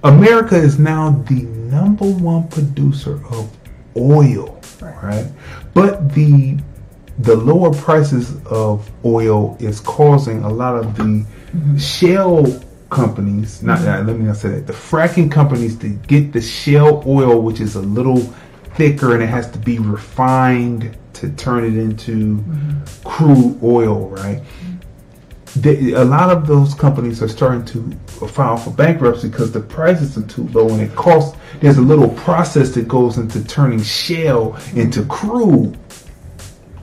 C: America is now the number one producer of oil, right? But the the lower prices of oil is causing a lot of the shale companies, not let me not say that, the fracking companies to get the shale oil, which is a little thicker and it has to be refined to turn it into crude oil, right? A lot of those companies are starting to file for bankruptcy because the prices are too low and it costs. There's a little process that goes into turning shale into crude.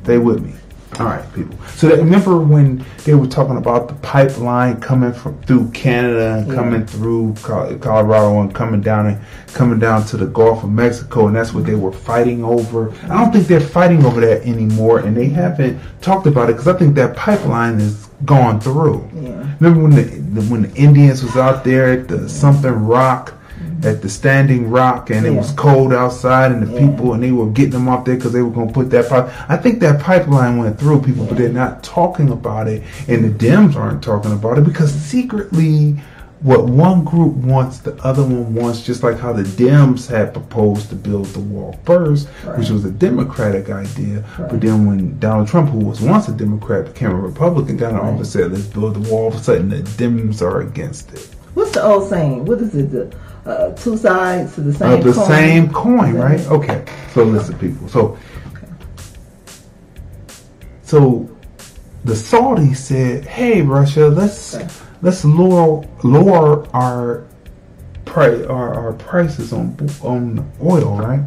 C: They with me. All right, people. So that, remember when they were talking about the pipeline coming from through Canada and
D: Yeah.
C: coming through Colorado and coming down and coming down to the Gulf of Mexico, and that's what they were fighting over. I don't think they're fighting over that anymore, and they haven't talked about it because I think that pipeline is gone through.
D: Yeah.
C: Remember when the, the when the Indians was out there at the something rock, at the Standing Rock, and it was cold outside, and the people and they were getting them off there because they were going to put that pipe. I think that pipeline went through people, but they're not talking about it, and the Dems aren't talking about it because secretly. What one group wants, the other one wants, just like how the Dems had proposed to build the wall first, which was a Democratic idea. But then when Donald Trump, who was once a Democrat, became a Republican, got in office, said, let's build the wall, all of a sudden the Dems are against it.
D: What's the old saying? What is it? The, uh, two sides to the same
C: Of the
D: coin.
C: same coin, right? Okay. So listen, people. So, so the Saudis said, "Hey, Russia, let's let's lower lower our price our, our prices on on oil, right?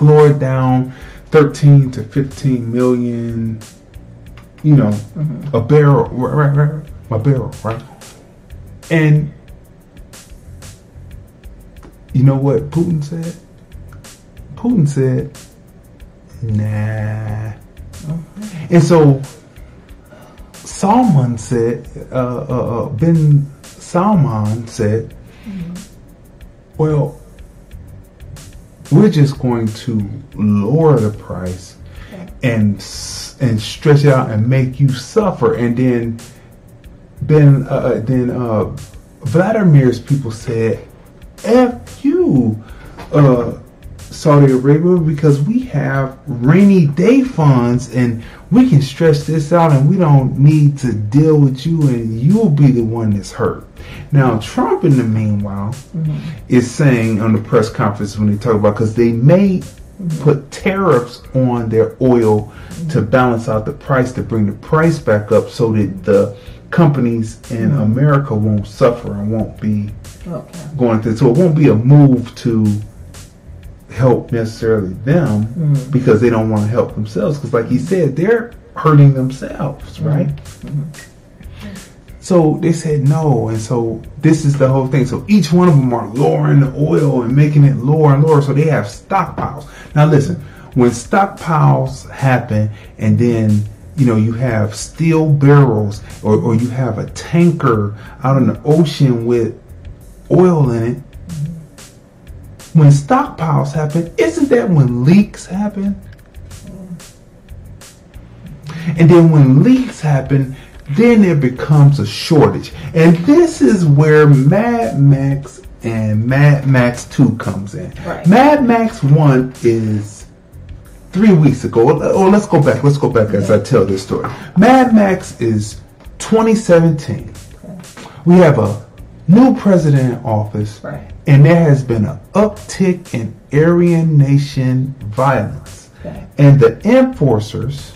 C: Lower it down thirteen to fifteen million, you know, a barrel, right, right, right, a barrel, right? And you know what Putin said? Putin said, nah. And so Salman said, uh, uh, uh, bin Salman said, well, we're just going to lower the price and and stretch it out and make you suffer. And then then uh, uh, then uh, Vladimir's people said, "F you, uh, Saudi Arabia, because we have rainy day funds and we can stretch this out and we don't need to deal with you and you'll be the one that's hurt." Now Trump, in the meanwhile, mm-hmm. is saying on the press conference when they talk about because they may mm-hmm. put tariffs on their oil mm-hmm. to balance out the price to bring the price back up so that the companies in America won't suffer and won't be
D: Okay.
C: going through. So it won't be a move to help necessarily them
D: Mhm.
C: because they don't want to help themselves. Because, like he said, they're hurting themselves, right? So they said no, and so this is the whole thing. So each one of them are lowering the oil and making it lower and lower. So they have stockpiles. Now listen, when stockpiles happen, and then you know you have steel barrels, or, or you have a tanker out in the ocean with oil in it. When stockpiles happen, isn't that when leaks happen? And then when leaks happen, then there becomes a shortage. And this is where Mad Max and Mad Max 2 comes in.
D: Right.
C: Mad Max 1 is three weeks ago. Or let's go back. Let's go back as I tell this story. Mad Max is 2017. We have a new president in office.
D: Right.
C: And there has been an uptick in Aryan Nation violence.
D: Okay.
C: And the enforcers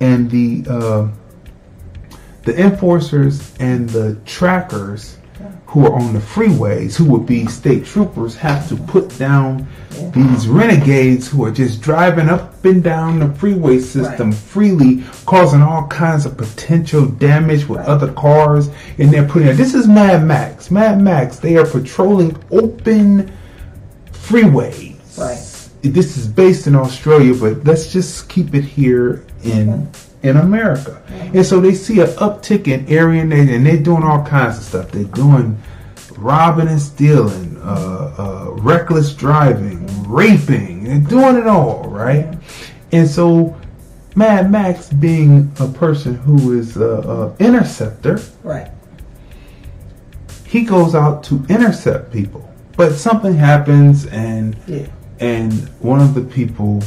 C: and the uh, the enforcers and the trackers who are on the freeways, who would be state troopers, have to put down these renegades who are just driving up and down the freeway system freely, causing all kinds of potential damage with other cars. And they're putting this is Mad Max. Mad Max. They are patrolling open freeways.
D: Right.
C: This is based in Australia, but let's just keep it here in in America. And so they see an uptick in Nation, and they're doing all kinds of stuff. They're doing robbing and stealing, uh, uh, reckless driving, raping, and doing it all, right? And so Mad Max, being a person who is a, a interceptor,
D: Right.
C: he goes out to intercept people, but something happens and
D: Yeah.
C: and one of the people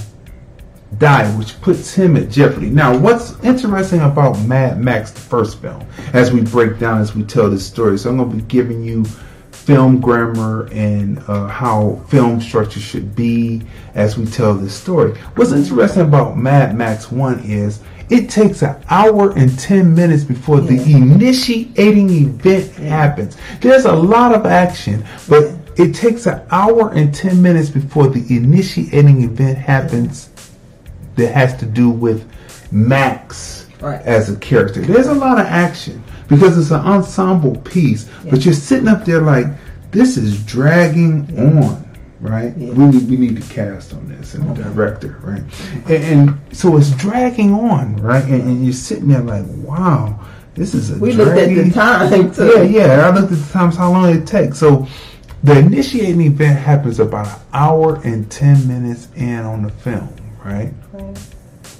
C: die, which puts him at jeopardy. Now, what's interesting about Mad Max, the first film, as we break down, as we tell this story, so I'm going to be giving you film grammar and uh, how film structure should be as we tell this story. What's interesting about Mad Max 1 is it takes an hour and 10 minutes before the initiating event happens. There's a lot of action, but it takes an hour and 10 minutes before the initiating event happens that has to do with Max
D: Right.
C: as a character. There's a lot of action because it's an ensemble piece, but you're sitting up there like, this is dragging on, right? We, need, we need to cast on this and the director, right? And, and so it's dragging on, right? And, and you're sitting there like, wow, this is a
D: We looked at the time, too.
C: Yeah, yeah. I looked at the times, how long it takes. So the initiating event happens about an hour and 10 minutes in on the film, right?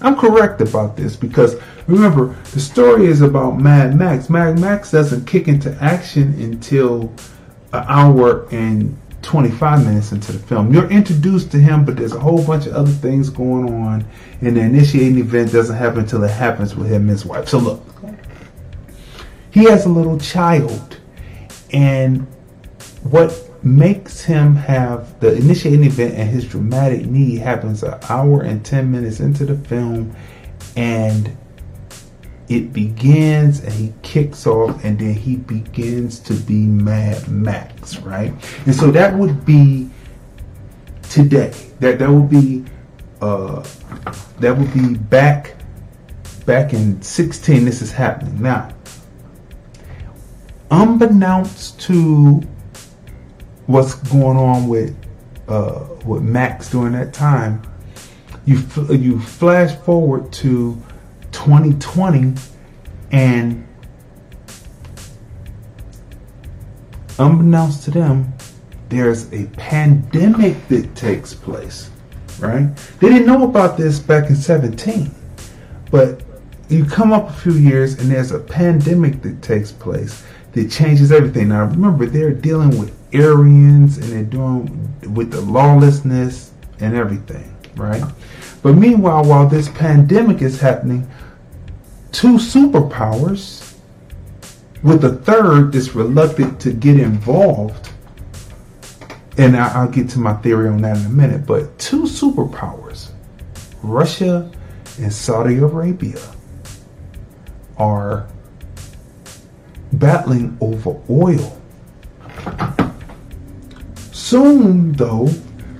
C: I'm correct about this because remember the story is about Mad Max. Mad Max doesn't kick into action until an hour and 25 minutes into the film. You're introduced to him, but there's a whole bunch of other things going on, and the initiating event doesn't happen until it happens with him and his wife. So look, he has a little child, and what makes him have the initiating event and his dramatic need happens an hour and 10 minutes into the film and it begins and he kicks off and then he begins to be mad max right? And so that would be today. That that would be uh that would be back back in 16 this is happening. Now unbeknownst to what's going on with uh, with Max during that time, you f- you flash forward to 2020, and unbeknownst to them, there's a pandemic that takes place. Right? They didn't know about this back in 17, but you come up a few years and there's a pandemic that takes place that changes everything. Now remember, they're dealing with Aryans and they're doing with the lawlessness and everything, right? But meanwhile, while this pandemic is happening, two superpowers with a third that's reluctant to get involved. And I- I'll get to my theory on that in a minute. But two superpowers, Russia and Saudi Arabia, are battling over oil. Soon, though,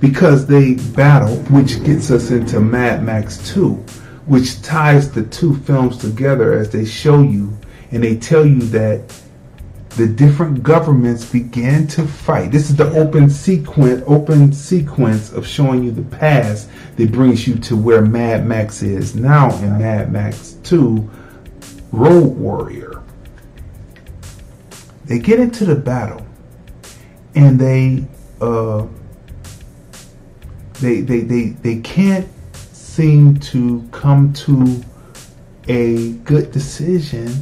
C: because they battle, which gets us into Mad Max 2, which ties the two films together as they show you and they tell you that the different governments began to fight. This is the open sequence, open sequence of showing you the past that brings you to where Mad Max is now in Mad Max 2 Road Warrior. They get into the battle and they uh they they they, they can't seem to come to a good decision.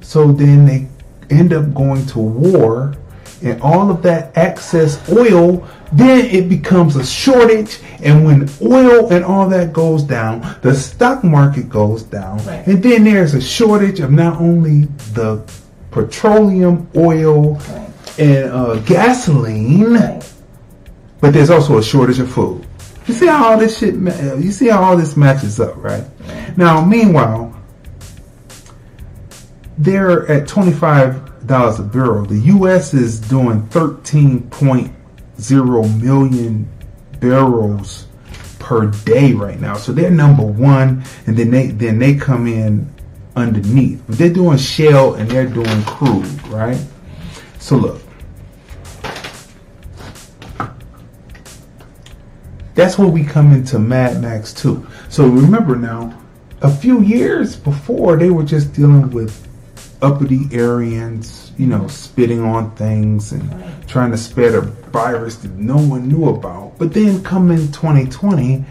C: So then they end up going to war and all of that excess oil then it becomes a shortage. And when oil and all that goes down the stock market goes down. And then there's a shortage of not only the petroleum oil and uh, gasoline but there's also a shortage of food you see how all this shit you see how all this matches up right now meanwhile they're at $25 a barrel. The U.S. is doing 13.0 million barrels per day right now. So they're number one, and then they then they come in underneath. But they're doing shale and they're doing crude, right? So look. That's where we come into Mad Max 2. So remember now, a few years before, they were just dealing with uppity Aryans, you know, spitting on things and trying to spread a virus that no one knew about. But then come in 2020,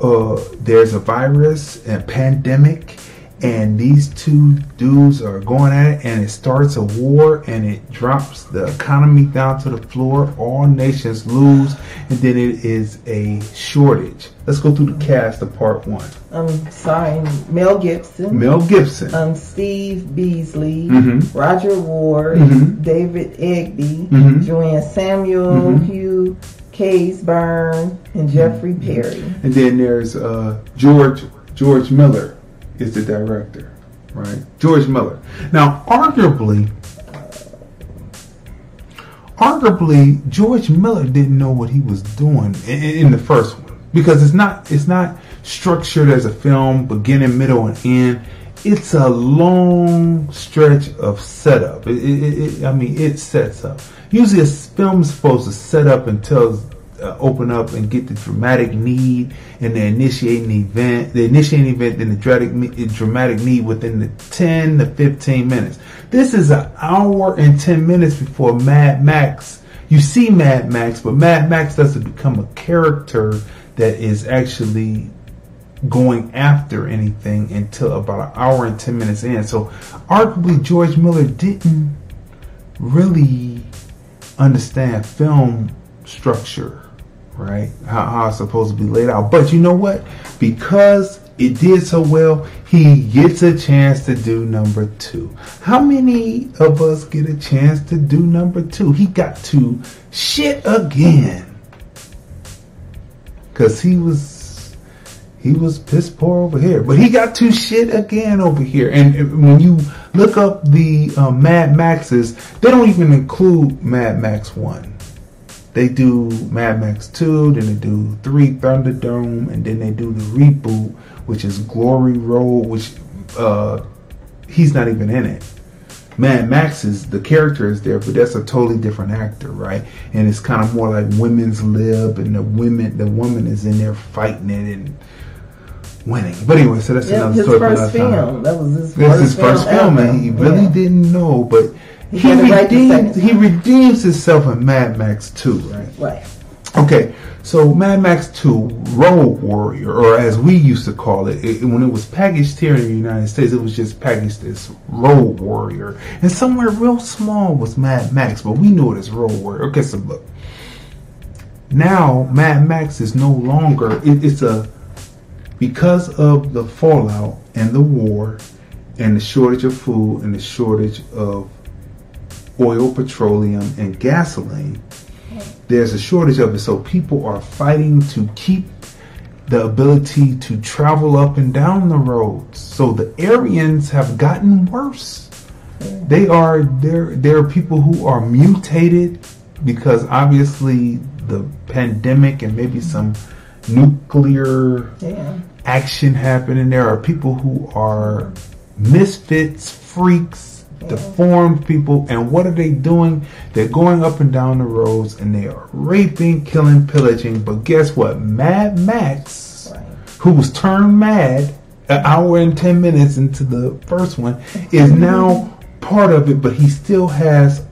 C: uh, there's a virus, a pandemic, and these two dudes are going at it, and it starts a war, and it drops the economy down to the floor. All nations lose, and then it is a shortage. Let's go through the cast of part one.
D: I'm sorry, Mel Gibson.
C: Mel Gibson.
D: Um, Steve Bisley,
C: Mhm.
D: Roger Ward,
C: Mhm.
D: David Egby,
C: Mhm.
D: Joanne Samuel,
C: Mhm.
D: Hugh Keays-Byrne, and Jeffrey Perry.
C: And then there's uh, George George Miller is the director, right? George Miller. Now, arguably, arguably, George Miller didn't know what he was doing in, in the first one because it's not it's not structured as a film, beginning, middle, and end. It's a long stretch of setup. It, it, it, I mean, it sets up. Usually, a film is supposed to set up until uh, open up and get the dramatic need and the initiating event, the initiating event, then the dramatic dramatic need within the ten to fifteen minutes. This is an hour and ten minutes before Mad Max. You see Mad Max, but Mad Max doesn't become a character that is actually going after anything until about an hour and 10 minutes in. So, arguably, George Miller didn't really understand film structure, right? How, how it's supposed to be laid out. But you know what? Because it did so well, he gets a chance to do number two. How many of us get a chance to do number two? He got to shit again. Cause he was he was piss poor over here, but he got to shit again over here. And when you look up the uh, Mad Maxes, they don't even include Mad Max One. They do Mad Max Two, then they do Three Thunderdome, and then they do the reboot, which is Glory Road, which uh, he's not even in it. Mad Max is the character is there, but that's a totally different actor, right? And it's kind of more like women's lib, and the women, the woman is in there fighting it and winning. But anyway, so that's
D: Yeah,
C: another
D: his
C: story for
D: first
C: another time.
D: film. That was his
C: That's
D: first
C: his first
D: film
C: film, and he really
D: Yeah.
C: didn't know, but
D: He
C: he,
D: got it right the
C: redeems he redeems himself in Mad Max 2, right?
D: Right.
C: Okay, so Mad Max 2 Road Warrior, or as we used to call it, it, when it was packaged here in the United States, it was just packaged as Road Warrior. And somewhere real small was Mad Max, but we knew it as Road Warrior. Okay, so look. Now, Mad Max is no longer, it, it's a, because of the fallout and the war and the shortage of food and the shortage of oil, petroleum, and gasoline, there's a shortage of it. So people are fighting to keep the ability to travel up and down the roads. So the Aryans have gotten worse. They are there. There are people who are mutated because obviously the pandemic and maybe some nuclear
D: Yeah.
C: action happening. There are people who are misfits, freaks, deformed people, and what are they doing? They're going up and down the roads and they are raping, killing, pillaging. But guess what? Mad Max, who was turned mad an hour and ten minutes into the first one, is [LAUGHS] now part of it, but he still has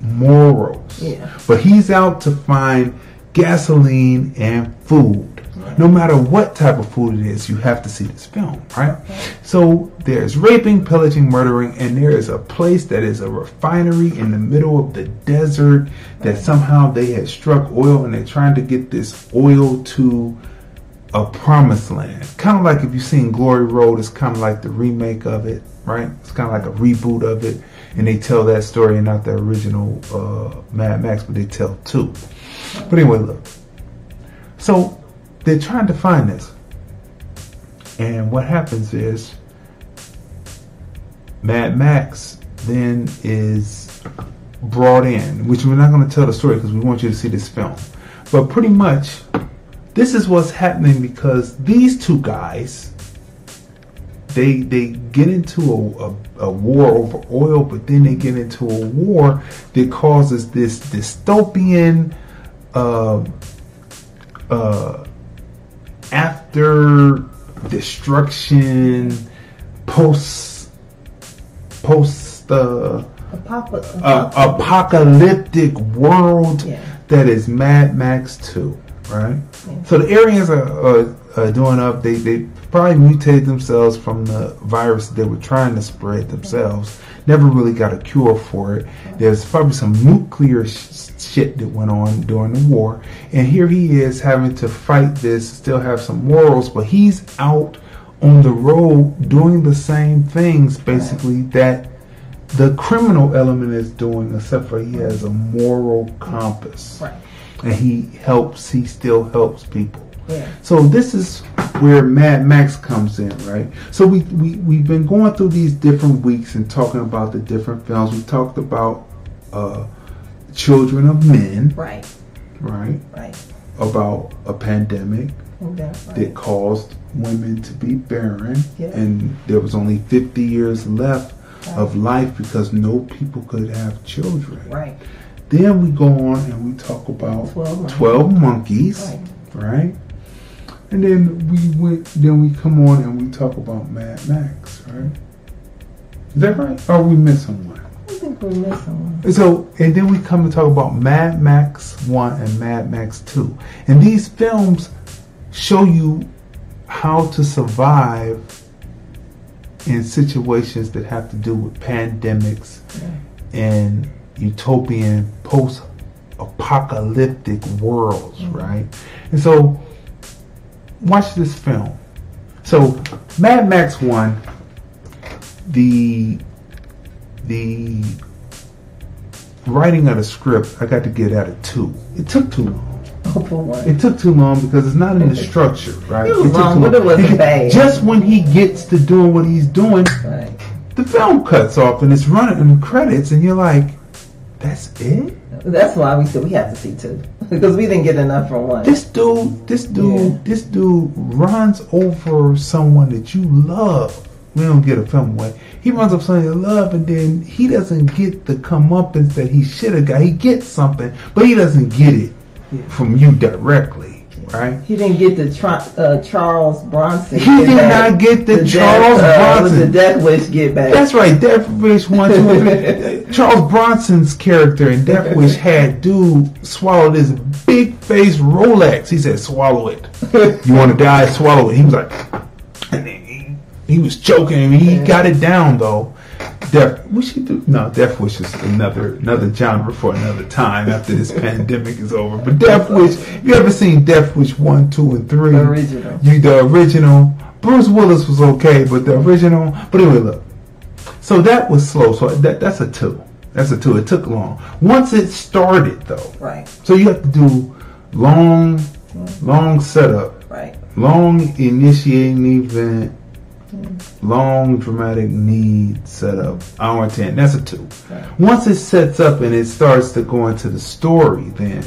C: morals.
D: Yeah.
C: But he's out to find gasoline and food. No matter what type of food it is, you have to see this film, right? So there's raping, pillaging, murdering, and there is a place that is a refinery in the middle of the desert that somehow they had struck oil and they're trying to get this oil to a promised land. Kind of like if you've seen Glory Road, it's kind of like the remake of it, right? It's kind of like a reboot of it, and they tell that story and not the original uh, Mad Max, but they tell two. But anyway, look. So they're trying to find this, and what happens is Mad Max then is brought in, which we're not going to tell the story because we want you to see this film. But pretty much, this is what's happening because these two guys, they they get into a, a, a war over oil, but then they get into a war that causes this dystopian, uh, uh, after destruction, post post uh,
D: Apoca-
C: uh, apocalyptic world that is Mad Max 2, right? So the Aryans are, are, are doing up. They they probably mutated themselves from the virus they were trying to spread themselves. Never really got a cure for it. There's probably some nuclear sh- shit that went on during the war, and here he is having to fight this, still have some morals, but he's out on the road doing the same things basically that the criminal element is doing, except for he has a moral compass.
D: Right.
C: And he helps, he still helps people.
D: Yeah.
C: So this is where Mad Max comes in, right? So we, we, we've been going through these different weeks and talking about the different films. We talked about uh, Children of Men,
D: Right.
C: right?
D: Right.
C: About a pandemic
D: Okay.
C: that caused women to be barren,
D: Yeah.
C: and there was only 50 years left of life because no people could have children.
D: Right.
C: Then we go on and we talk about
D: 12
C: 12
D: monkeys.
C: monkeys, right? And then we went. Then we come on and we talk about Mad Max, right? Is that right? Or are we missing one?
D: I think we're missing one.
C: So, and then we come and talk about Mad Max 1 and Mad Max 2. And these films show you how to survive in situations that have to do with pandemics and utopian post apocalyptic worlds, right? And so, watch this film. So, Mad Max 1, the the writing of the script, I got to get at a two. It took too long.
D: Oh.
C: It took too long because it's not in the structure, right?
D: It was
C: took
D: long,
C: too
D: but it wasn't bad.
C: Just when he gets to doing what he's doing, the film cuts off and it's running in credits, and you're like, "That's it."
D: That's why we said we have to see two [LAUGHS] because we didn't get enough from one.
C: This dude, this dude, this dude runs over someone that you love. We don't get a film away. He runs up someone you love, and then he doesn't get the comeuppance that he should have got. He gets something, but he doesn't get it from you directly, right?
D: He didn't get the uh, Charles Bronson.
C: He did
D: back.
C: not get the
D: death,
C: Charles
D: uh,
C: Bronson.
D: The Death Wish get back.
C: That's right, Death Wish one, two. [LAUGHS] Charles Bronson's character in Death Wish had dude swallow this big face Rolex. He said, "Swallow it. [LAUGHS] You want to die? Swallow it." He was like, and he, he was choking. He got it down though. Death Wish he do no Death Wish is another another genre for another time after this [LAUGHS] pandemic is over. But Death Wish, you ever seen Death Wish one, two, and three?
D: The original.
C: You the original. Bruce Willis was okay, but the original. But anyway, look. So that was slow. So that that's a two. That's a two. It took long. Once it started, though.
D: Right.
C: So you have to do long, mm-hmm. long setup,
D: Right.
C: long initiating event, long dramatic need setup. Hour and ten. That's a two. Once it sets up and it starts to go into the story, then.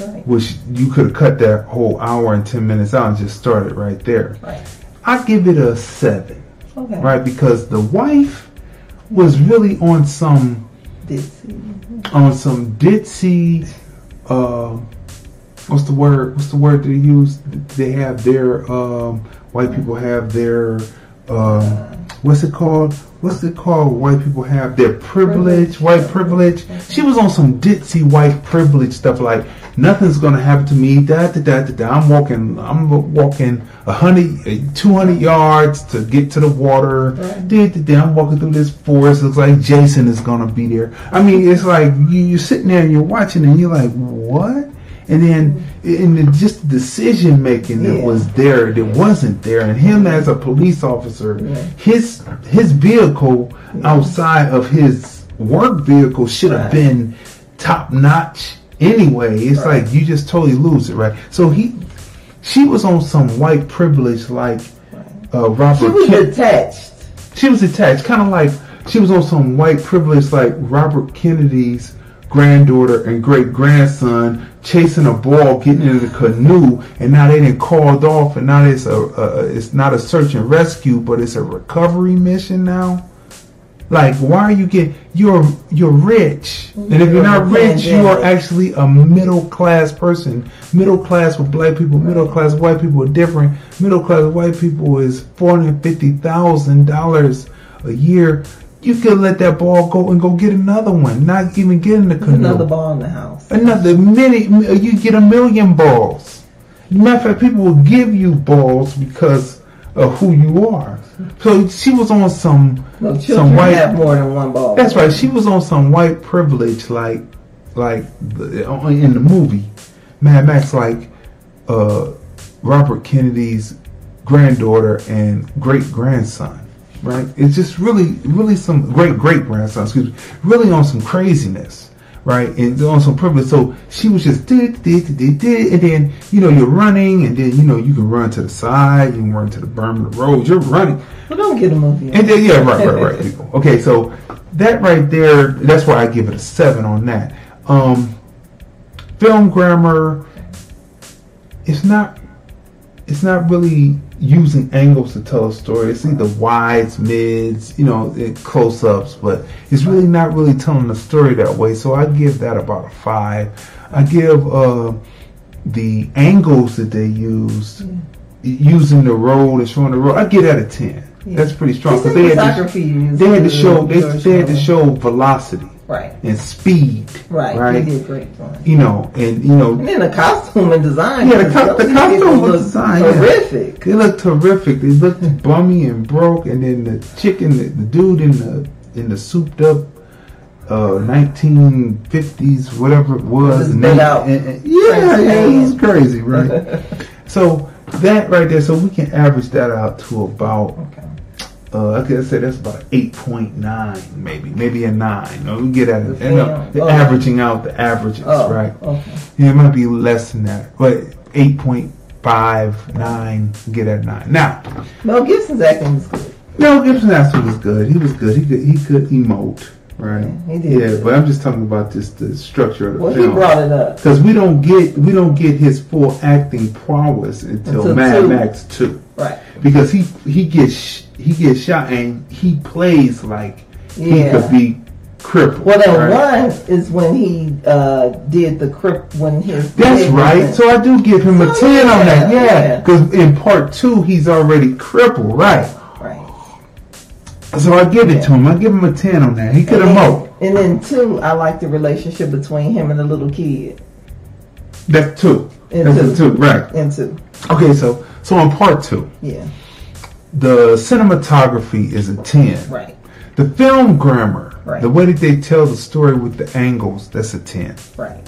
D: Right.
C: Which you could have cut that whole hour and ten minutes out and just started right there.
D: Right.
C: I give it a seven.
D: Okay.
C: Right, because the wife was really on some ditzy. on some ditzy uh what's the word what's the word they use they have their um white people have their um what's it called? What's it called? White people have their privilege white privilege. She was on some ditzy white privilege stuff like nothing's gonna happen to me da da da da da. I'm walking i'm walking a hundred uh, 200 yards to get to the water. Da, da, da. i'm walking through this forest. Looks like jason is gonna be there. I mean it's like you, you're sitting there and you're watching and you're like what? And then in the just decision making that
D: Yeah.
C: was there that wasn't there. And him as a police officer his his vehicle outside of his work vehicle should have
D: Right.
C: been top notch anyway. It's like you just totally lose it right? So he she was on some white privilege like uh, Robert
D: She was
C: Ken-
D: attached.
C: she was attached, kind of like she was on some white privilege, like Robert Kennedy's granddaughter and great grandson chasing a ball, getting in the canoe, and now they didn't called off, and now it's a, a it's not a search and rescue, but it's a recovery mission now. Like, why are you getting? You're you're rich, and if you're not rich, you are actually a middle class person. Middle class with black people, middle class white people are different. Middle class white people is four hundred fifty thousand dollars a year. You could let that ball go and go get another one. Not even get in the canoe.
D: Another ball in the house.
C: Another many. You get a million balls. Matter of fact, people will give you balls because of who you are. So she was on some
D: No,
C: some white.
D: have more than one ball.
C: That's right. She was on some white privilege, like like the, in the movie Mad Max, like uh, Robert Kennedy's granddaughter and great grandson. Right? It's just really, really some great great grandson. Excuse me. Really on some craziness. Right, and on some privilege. So she was just did, did, did, did, and then you know you're running, and then you know you can run to the side, you can run to the berm of the road. You're running,
D: Well, don't get a movie.
C: and then, yeah, right, right, right. people. [LAUGHS] Okay, so that right there, that's why I give it a seven on that. Um, film grammar, it's not, it's not really using angles to tell a story. It's either wides, mids, you know, it- close-ups, but it's really not really telling the story that way. So I give that about a five. I give uh, the angles that they used, using the road and showing the road. I give that a ten. That's pretty strong.
D: The
C: 'cause they had to,
D: cinematography you used
C: they had to show they, they had to show velocity
D: Right.
C: and speed.
D: Right.
C: Right.
D: They did great.
C: You know, and you know,
D: And then the costume and design.
C: yeah, the, co- the costume
D: people
C: was
D: look
C: designed. yeah.
D: Terrific.
C: They looked terrific. They looked bummy and broke, and then the chicken, the, the dude in the in the souped up uh 1950s, whatever it was, and they-
D: out
C: and- and- yeah,
D: Frank's
C: yeah, it was
D: hand.
C: crazy, right? [LAUGHS] so that right there, so we can average that out to about. Uh, I could say that's about an eight point nine, maybe, maybe a nine. No, we get at it.
D: The
C: No,
D: film.
C: the
D: Oh.
C: averaging out the averages,
D: Oh,
C: right?
D: okay.
C: Yeah, it might be less than that, but eight point five nine. Get at nine. Now,
D: Mel Gibson's acting was good.
C: Mel Gibson actually was good. He was good. He could he could emote, right?
D: he did
C: Yeah, but I'm just talking about just the structure of the
D: Well, he
C: film.
D: brought it up.
C: because we don't get we don't get his full acting prowess until,
D: Until
C: Mad
D: two.
C: Max two,
D: Right.
C: because he he gets sh- he gets shot and he plays like he could be crippled.
D: Well, then
C: right?
D: one is when he uh, did the crip when his
C: That's right. So I do give him a
D: Oh,
C: 10 on that.
D: yeah,
C: Yeah.
D: yeah.
C: Because in part two, he's already crippled. Right.
D: Right.
C: So I give it to him. I give him a 10 on that. He could have
D: and, then, and then two, I like the relationship between him and the little kid.
C: That's two.
D: In
C: That's
D: two.
C: two. Right.
D: In two.
C: Okay, so so on part two,
D: Yeah.
C: The cinematography is a 10.
D: Right.
C: The film grammar,
D: Right.
C: the way that they tell the story with the angles, that's a 10.
D: Right.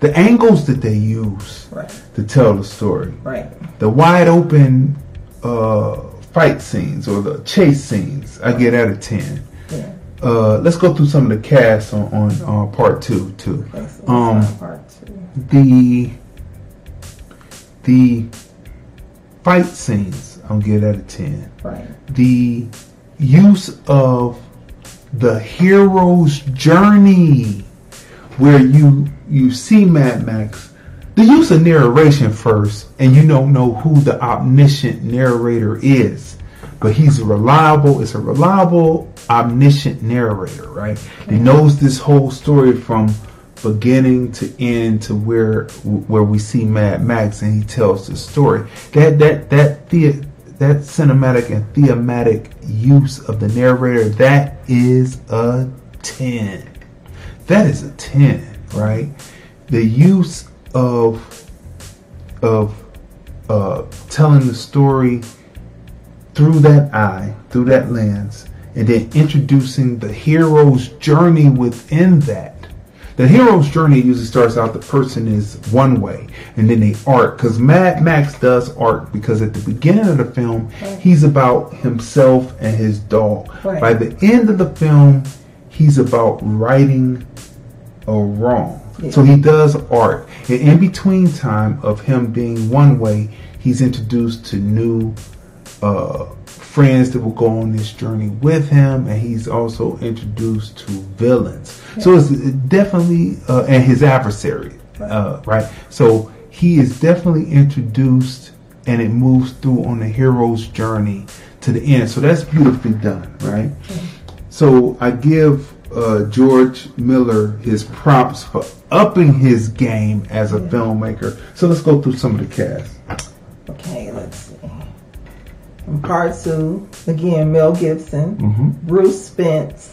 C: The angles that they use
D: Right.
C: to tell the story,
D: Right.
C: the wide open uh, fight scenes or the chase scenes, I get out of 10.
D: Yeah.
C: Uh, let's go through some of the cast on, on uh, part two too. Um,
D: Part two.
C: the the fight scenes, Get at a ten.
D: Right.
C: The use of the hero's journey, where you you see Mad Max, the use of narration first, and you don't know who the omniscient narrator is, but he's a reliable. It's a reliable, omniscient narrator, right? He knows this whole story from beginning to end to where where we see Mad Max, and he tells the story. That that that the that cinematic and thematic use of the narrator that is a 10 that is a 10 right? The use of of uh, telling the story through that eye through that lens and then introducing the hero's journey within that the hero's journey usually starts out the person is one way and then they arc because Mad Max does art because at the beginning of the film he's about himself and his dog.
D: Right.
C: By the end of the film he's about righting a wrong. So he does art. And in between time of him being one way, he's introduced to new uh, friends that will go on this journey with him, and he's also introduced to villains. So it's definitely uh, and his adversary, uh, right? So he is definitely introduced, and it moves through on the hero's journey to the end. So that's beautifully done, right? So I give uh, George Miller his props for upping his game as a filmmaker. So let's go through some of the cast.
D: Okay, let's part two, again, Mel Gibson,
C: Mhm.
D: Bruce Spence.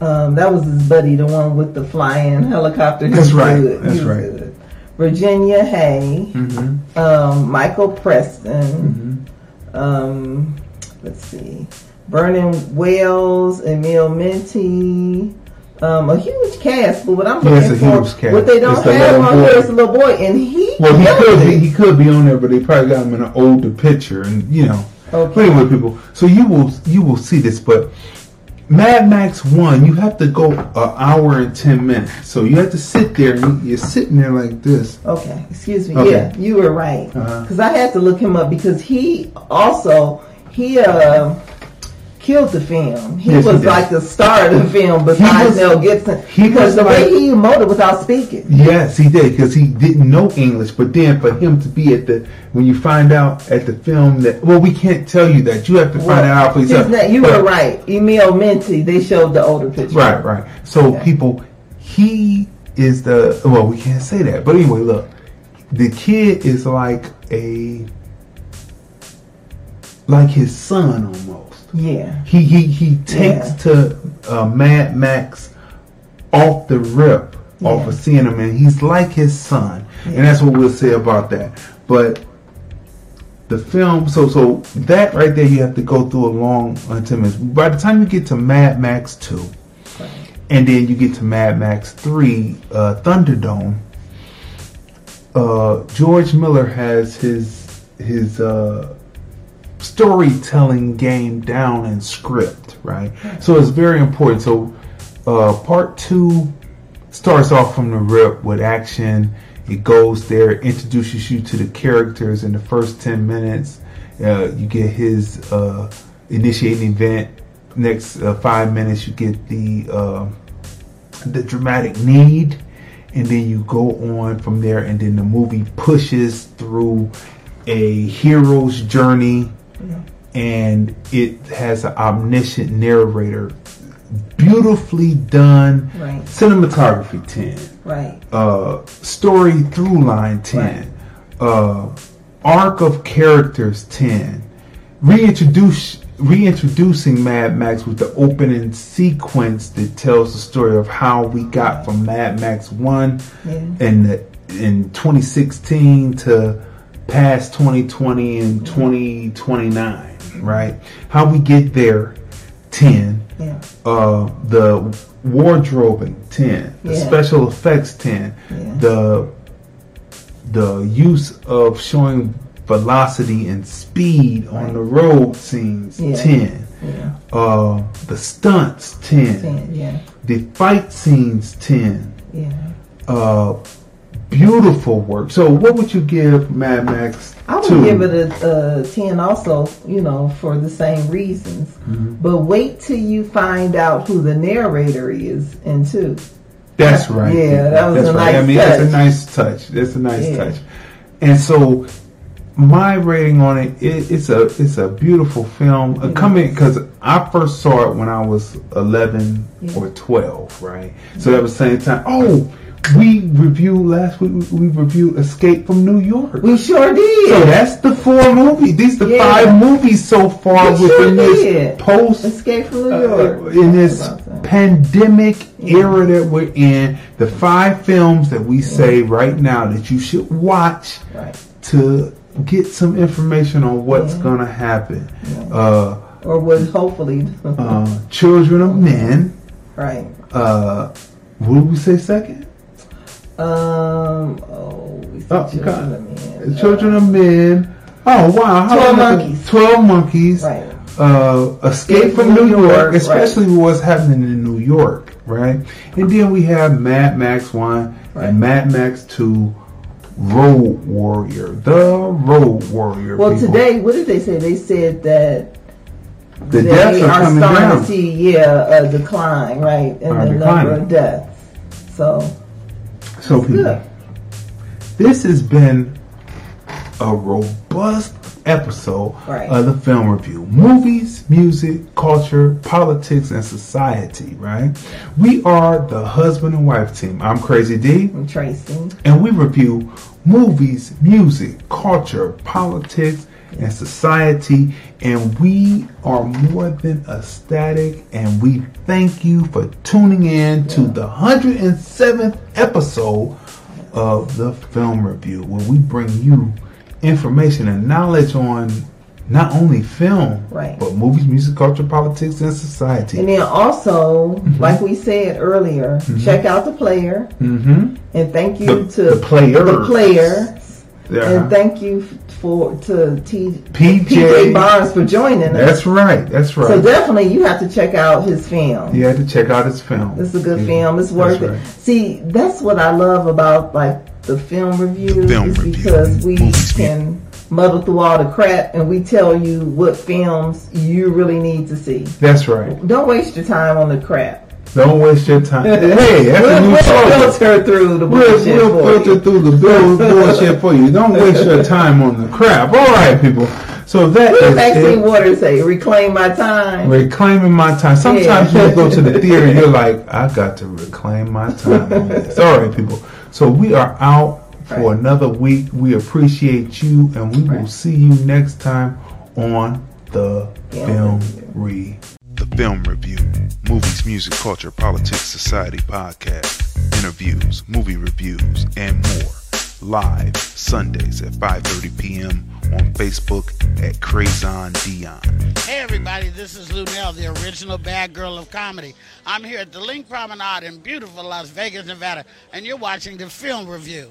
D: Um, that was his buddy, the one with the flying helicopter.
C: That's right.
D: good.
C: That's right.
D: good. Virginia Hey,
C: Mm-hmm.
D: um, Michael Preston, Um, let's see, Vernon Wells, Emil Minty. Um, a huge cast, but what I'm looking for,
C: huge cast.
D: what they don't
C: It's
D: have on here is a little boy, and he
C: Well, he could
D: it.
C: be he could be on there, but they probably got him in an older picture, and you know.
D: Okay.
C: But anyway, people, so you will you will see this, but Mad Max One, you have to go an hour and ten minutes, so you have to sit there, and you- you're sitting there like this.
D: Okay, excuse me.
C: Okay.
D: Yeah, you were right.
C: Uh-huh.
D: Because I had to look him up because he also he uh, killed the film. He
C: Yes,
D: was
C: did.
D: like the star of the film besides Mel Gibson.
C: he
D: because the way
C: like-
D: he emoted without speaking.
C: Yes, he did because he didn't know English. But then for him to be at the when you find out at the film that well, we can't tell you that. You have to find it out for yourself.
D: na- you
C: But-
D: were right. Emil Minty. They showed the older picture.
C: Right, right. So people, he is the well, we can't say that, but anyway, look, the kid is like a like his son almost.
D: Yeah.
C: He he he takes to uh, Mad Max off the rip off of seeing him, and he's like his son, and that's what we'll say about that. But the film, so so that right there, you have to go through a long uh, ten minutes. By the time you get to Mad Max two, and then you get to Mad Max three, uh, Thunderdome. Uh, George Miller has his his uh, storytelling game down in script, right? So it's very important. So uh, part two starts off from the rip with action. It goes there, introduces you to the characters in the first ten minutes. Uh, you get his uh, initiating event. Next uh, five minutes, you get the uh, the dramatic need, and then you go on from there. And then the movie pushes through a hero's journey, and it has an omniscient narrator. Beautifully done,
D: Right.
C: cinematography ten,
D: Right.
C: uh, story through line 10 uh, arc of characters 10 reintroduce reintroducing mad max with the opening sequence that tells the story of how we got from mad max 1
D: Yeah.
C: the, in 2016 to past 2020 and 2029 right how we get there 10
D: Yeah.
C: uh, the wardrobing 10 the
D: Yeah.
C: special effects 10 Yeah. the the use of showing velocity and speed on the road scenes
D: Yeah.
C: 10
D: Yeah.
C: uh, the stunts 10
D: 10, yeah.
C: the fight scenes 10
D: Yeah.
C: uh, beautiful work so what would you give Mad Max
D: I would
C: 2?
D: give it a, a 10 also, you know, for the same reasons.
C: Mhm.
D: But wait till you find out who the narrator is in 2.
C: That's right.
D: Yeah, that was
C: That's
D: a
C: right.
D: nice
C: I mean, that's a nice touch. That's a nice
D: Yeah.
C: touch. And so, my rating on it, it it's a it's a beautiful film. Uh, coming because I first saw it when I was eleven or twelve, right? So that was the same time. Oh, we reviewed last week. We we reviewed Escape from New York.
D: We sure did.
C: So that's the four movies. These the
D: Yeah.
C: five movies so far
D: We sure
C: within this post
D: Escape from New
C: uh,
D: York.
C: in this pandemic era that we're in, the five films that we say right now that you should watch to get some information on what's gonna happen. Uh,
D: or would hopefully.
C: uh, Children of Men.
D: right.
C: Uh, what did we say second?
D: Um, oh, we said
C: Oh,
D: Children of Men.
C: Children of Men. Oh wow! How
D: 12 Monkeys.
C: Twelve monkeys.
D: Right.
C: Uh, Escape from New York, especially what's happening in New York, right? And then we have Mad Max One and Mad Max Two, Road Warrior, the Road Warrior.
D: Well,
C: people.
D: today, what did they say? They said that
C: the
D: they
C: deaths are
D: are starting
C: down.
D: to see, yeah, a decline, right, in
C: Are
D: the number of deaths. So,
C: So people,
D: good.
C: this has been a robust episode
D: Right.
C: of the film review. Movies, music, culture, politics, and society, right? We are the husband and wife team. I'm Crazy Dee.
D: I'm Tracey.
C: And we review movies, music, culture, politics, and society. And we are more than ecstatic. And we thank you for tuning in to the 107th episode of the film review, where we bring you information and knowledge on not only film,
D: Right.
C: but movies, music, culture, politics, and society.
D: And then also, like we said earlier, check out the player.
C: Mm-hmm.
D: And thank you
C: The-
D: to
C: the players.
D: the player.
C: Yeah.
D: And thank you for to T,
C: PJ.
D: Barnes for joining us.
C: That's right. That's right.
D: So definitely you have to check out his film.
C: you had to check out his film.
D: It's a good
C: Yeah,
D: film. It's worth
C: that's
D: it.
C: right.
D: See, that's what I love about like the film reviews
A: film
D: is
A: review.
D: because we can muddle through all the crap and we tell you what films you really need to see.
C: That's right.
D: Don't waste your time on the crap.
C: Don't waste your time. [LAUGHS] hey, that's a
D: we'll,
C: new
D: we'll filter through the
C: We'll,
D: bullshit
C: we'll
D: for
C: filter
D: you.
C: through the [LAUGHS] bullshit for you. Don't waste your time on the crap. All right, people. So that
D: What
C: is
D: Maxine
C: it.
D: Waters say? Reclaim my time.
C: Reclaiming my time. Sometimes
D: Yeah.
C: you go to the [LAUGHS] theater, you're like, I got to reclaim my time. All right, people. So we are out for another week. We appreciate you, and we will see you next time on the Film Re.
A: Film Review, Movies, Music, Culture, Politics, Society podcast, interviews, movie reviews, and more. Live Sundays at 5:30 p.m. on Facebook at Crazon Dion.
B: Hey everybody, this is Luenell, the original bad girl of comedy. I'm here at the LINQ Promenade in beautiful Las Vegas, Nevada, and you're watching the film review.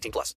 M: 18 plus.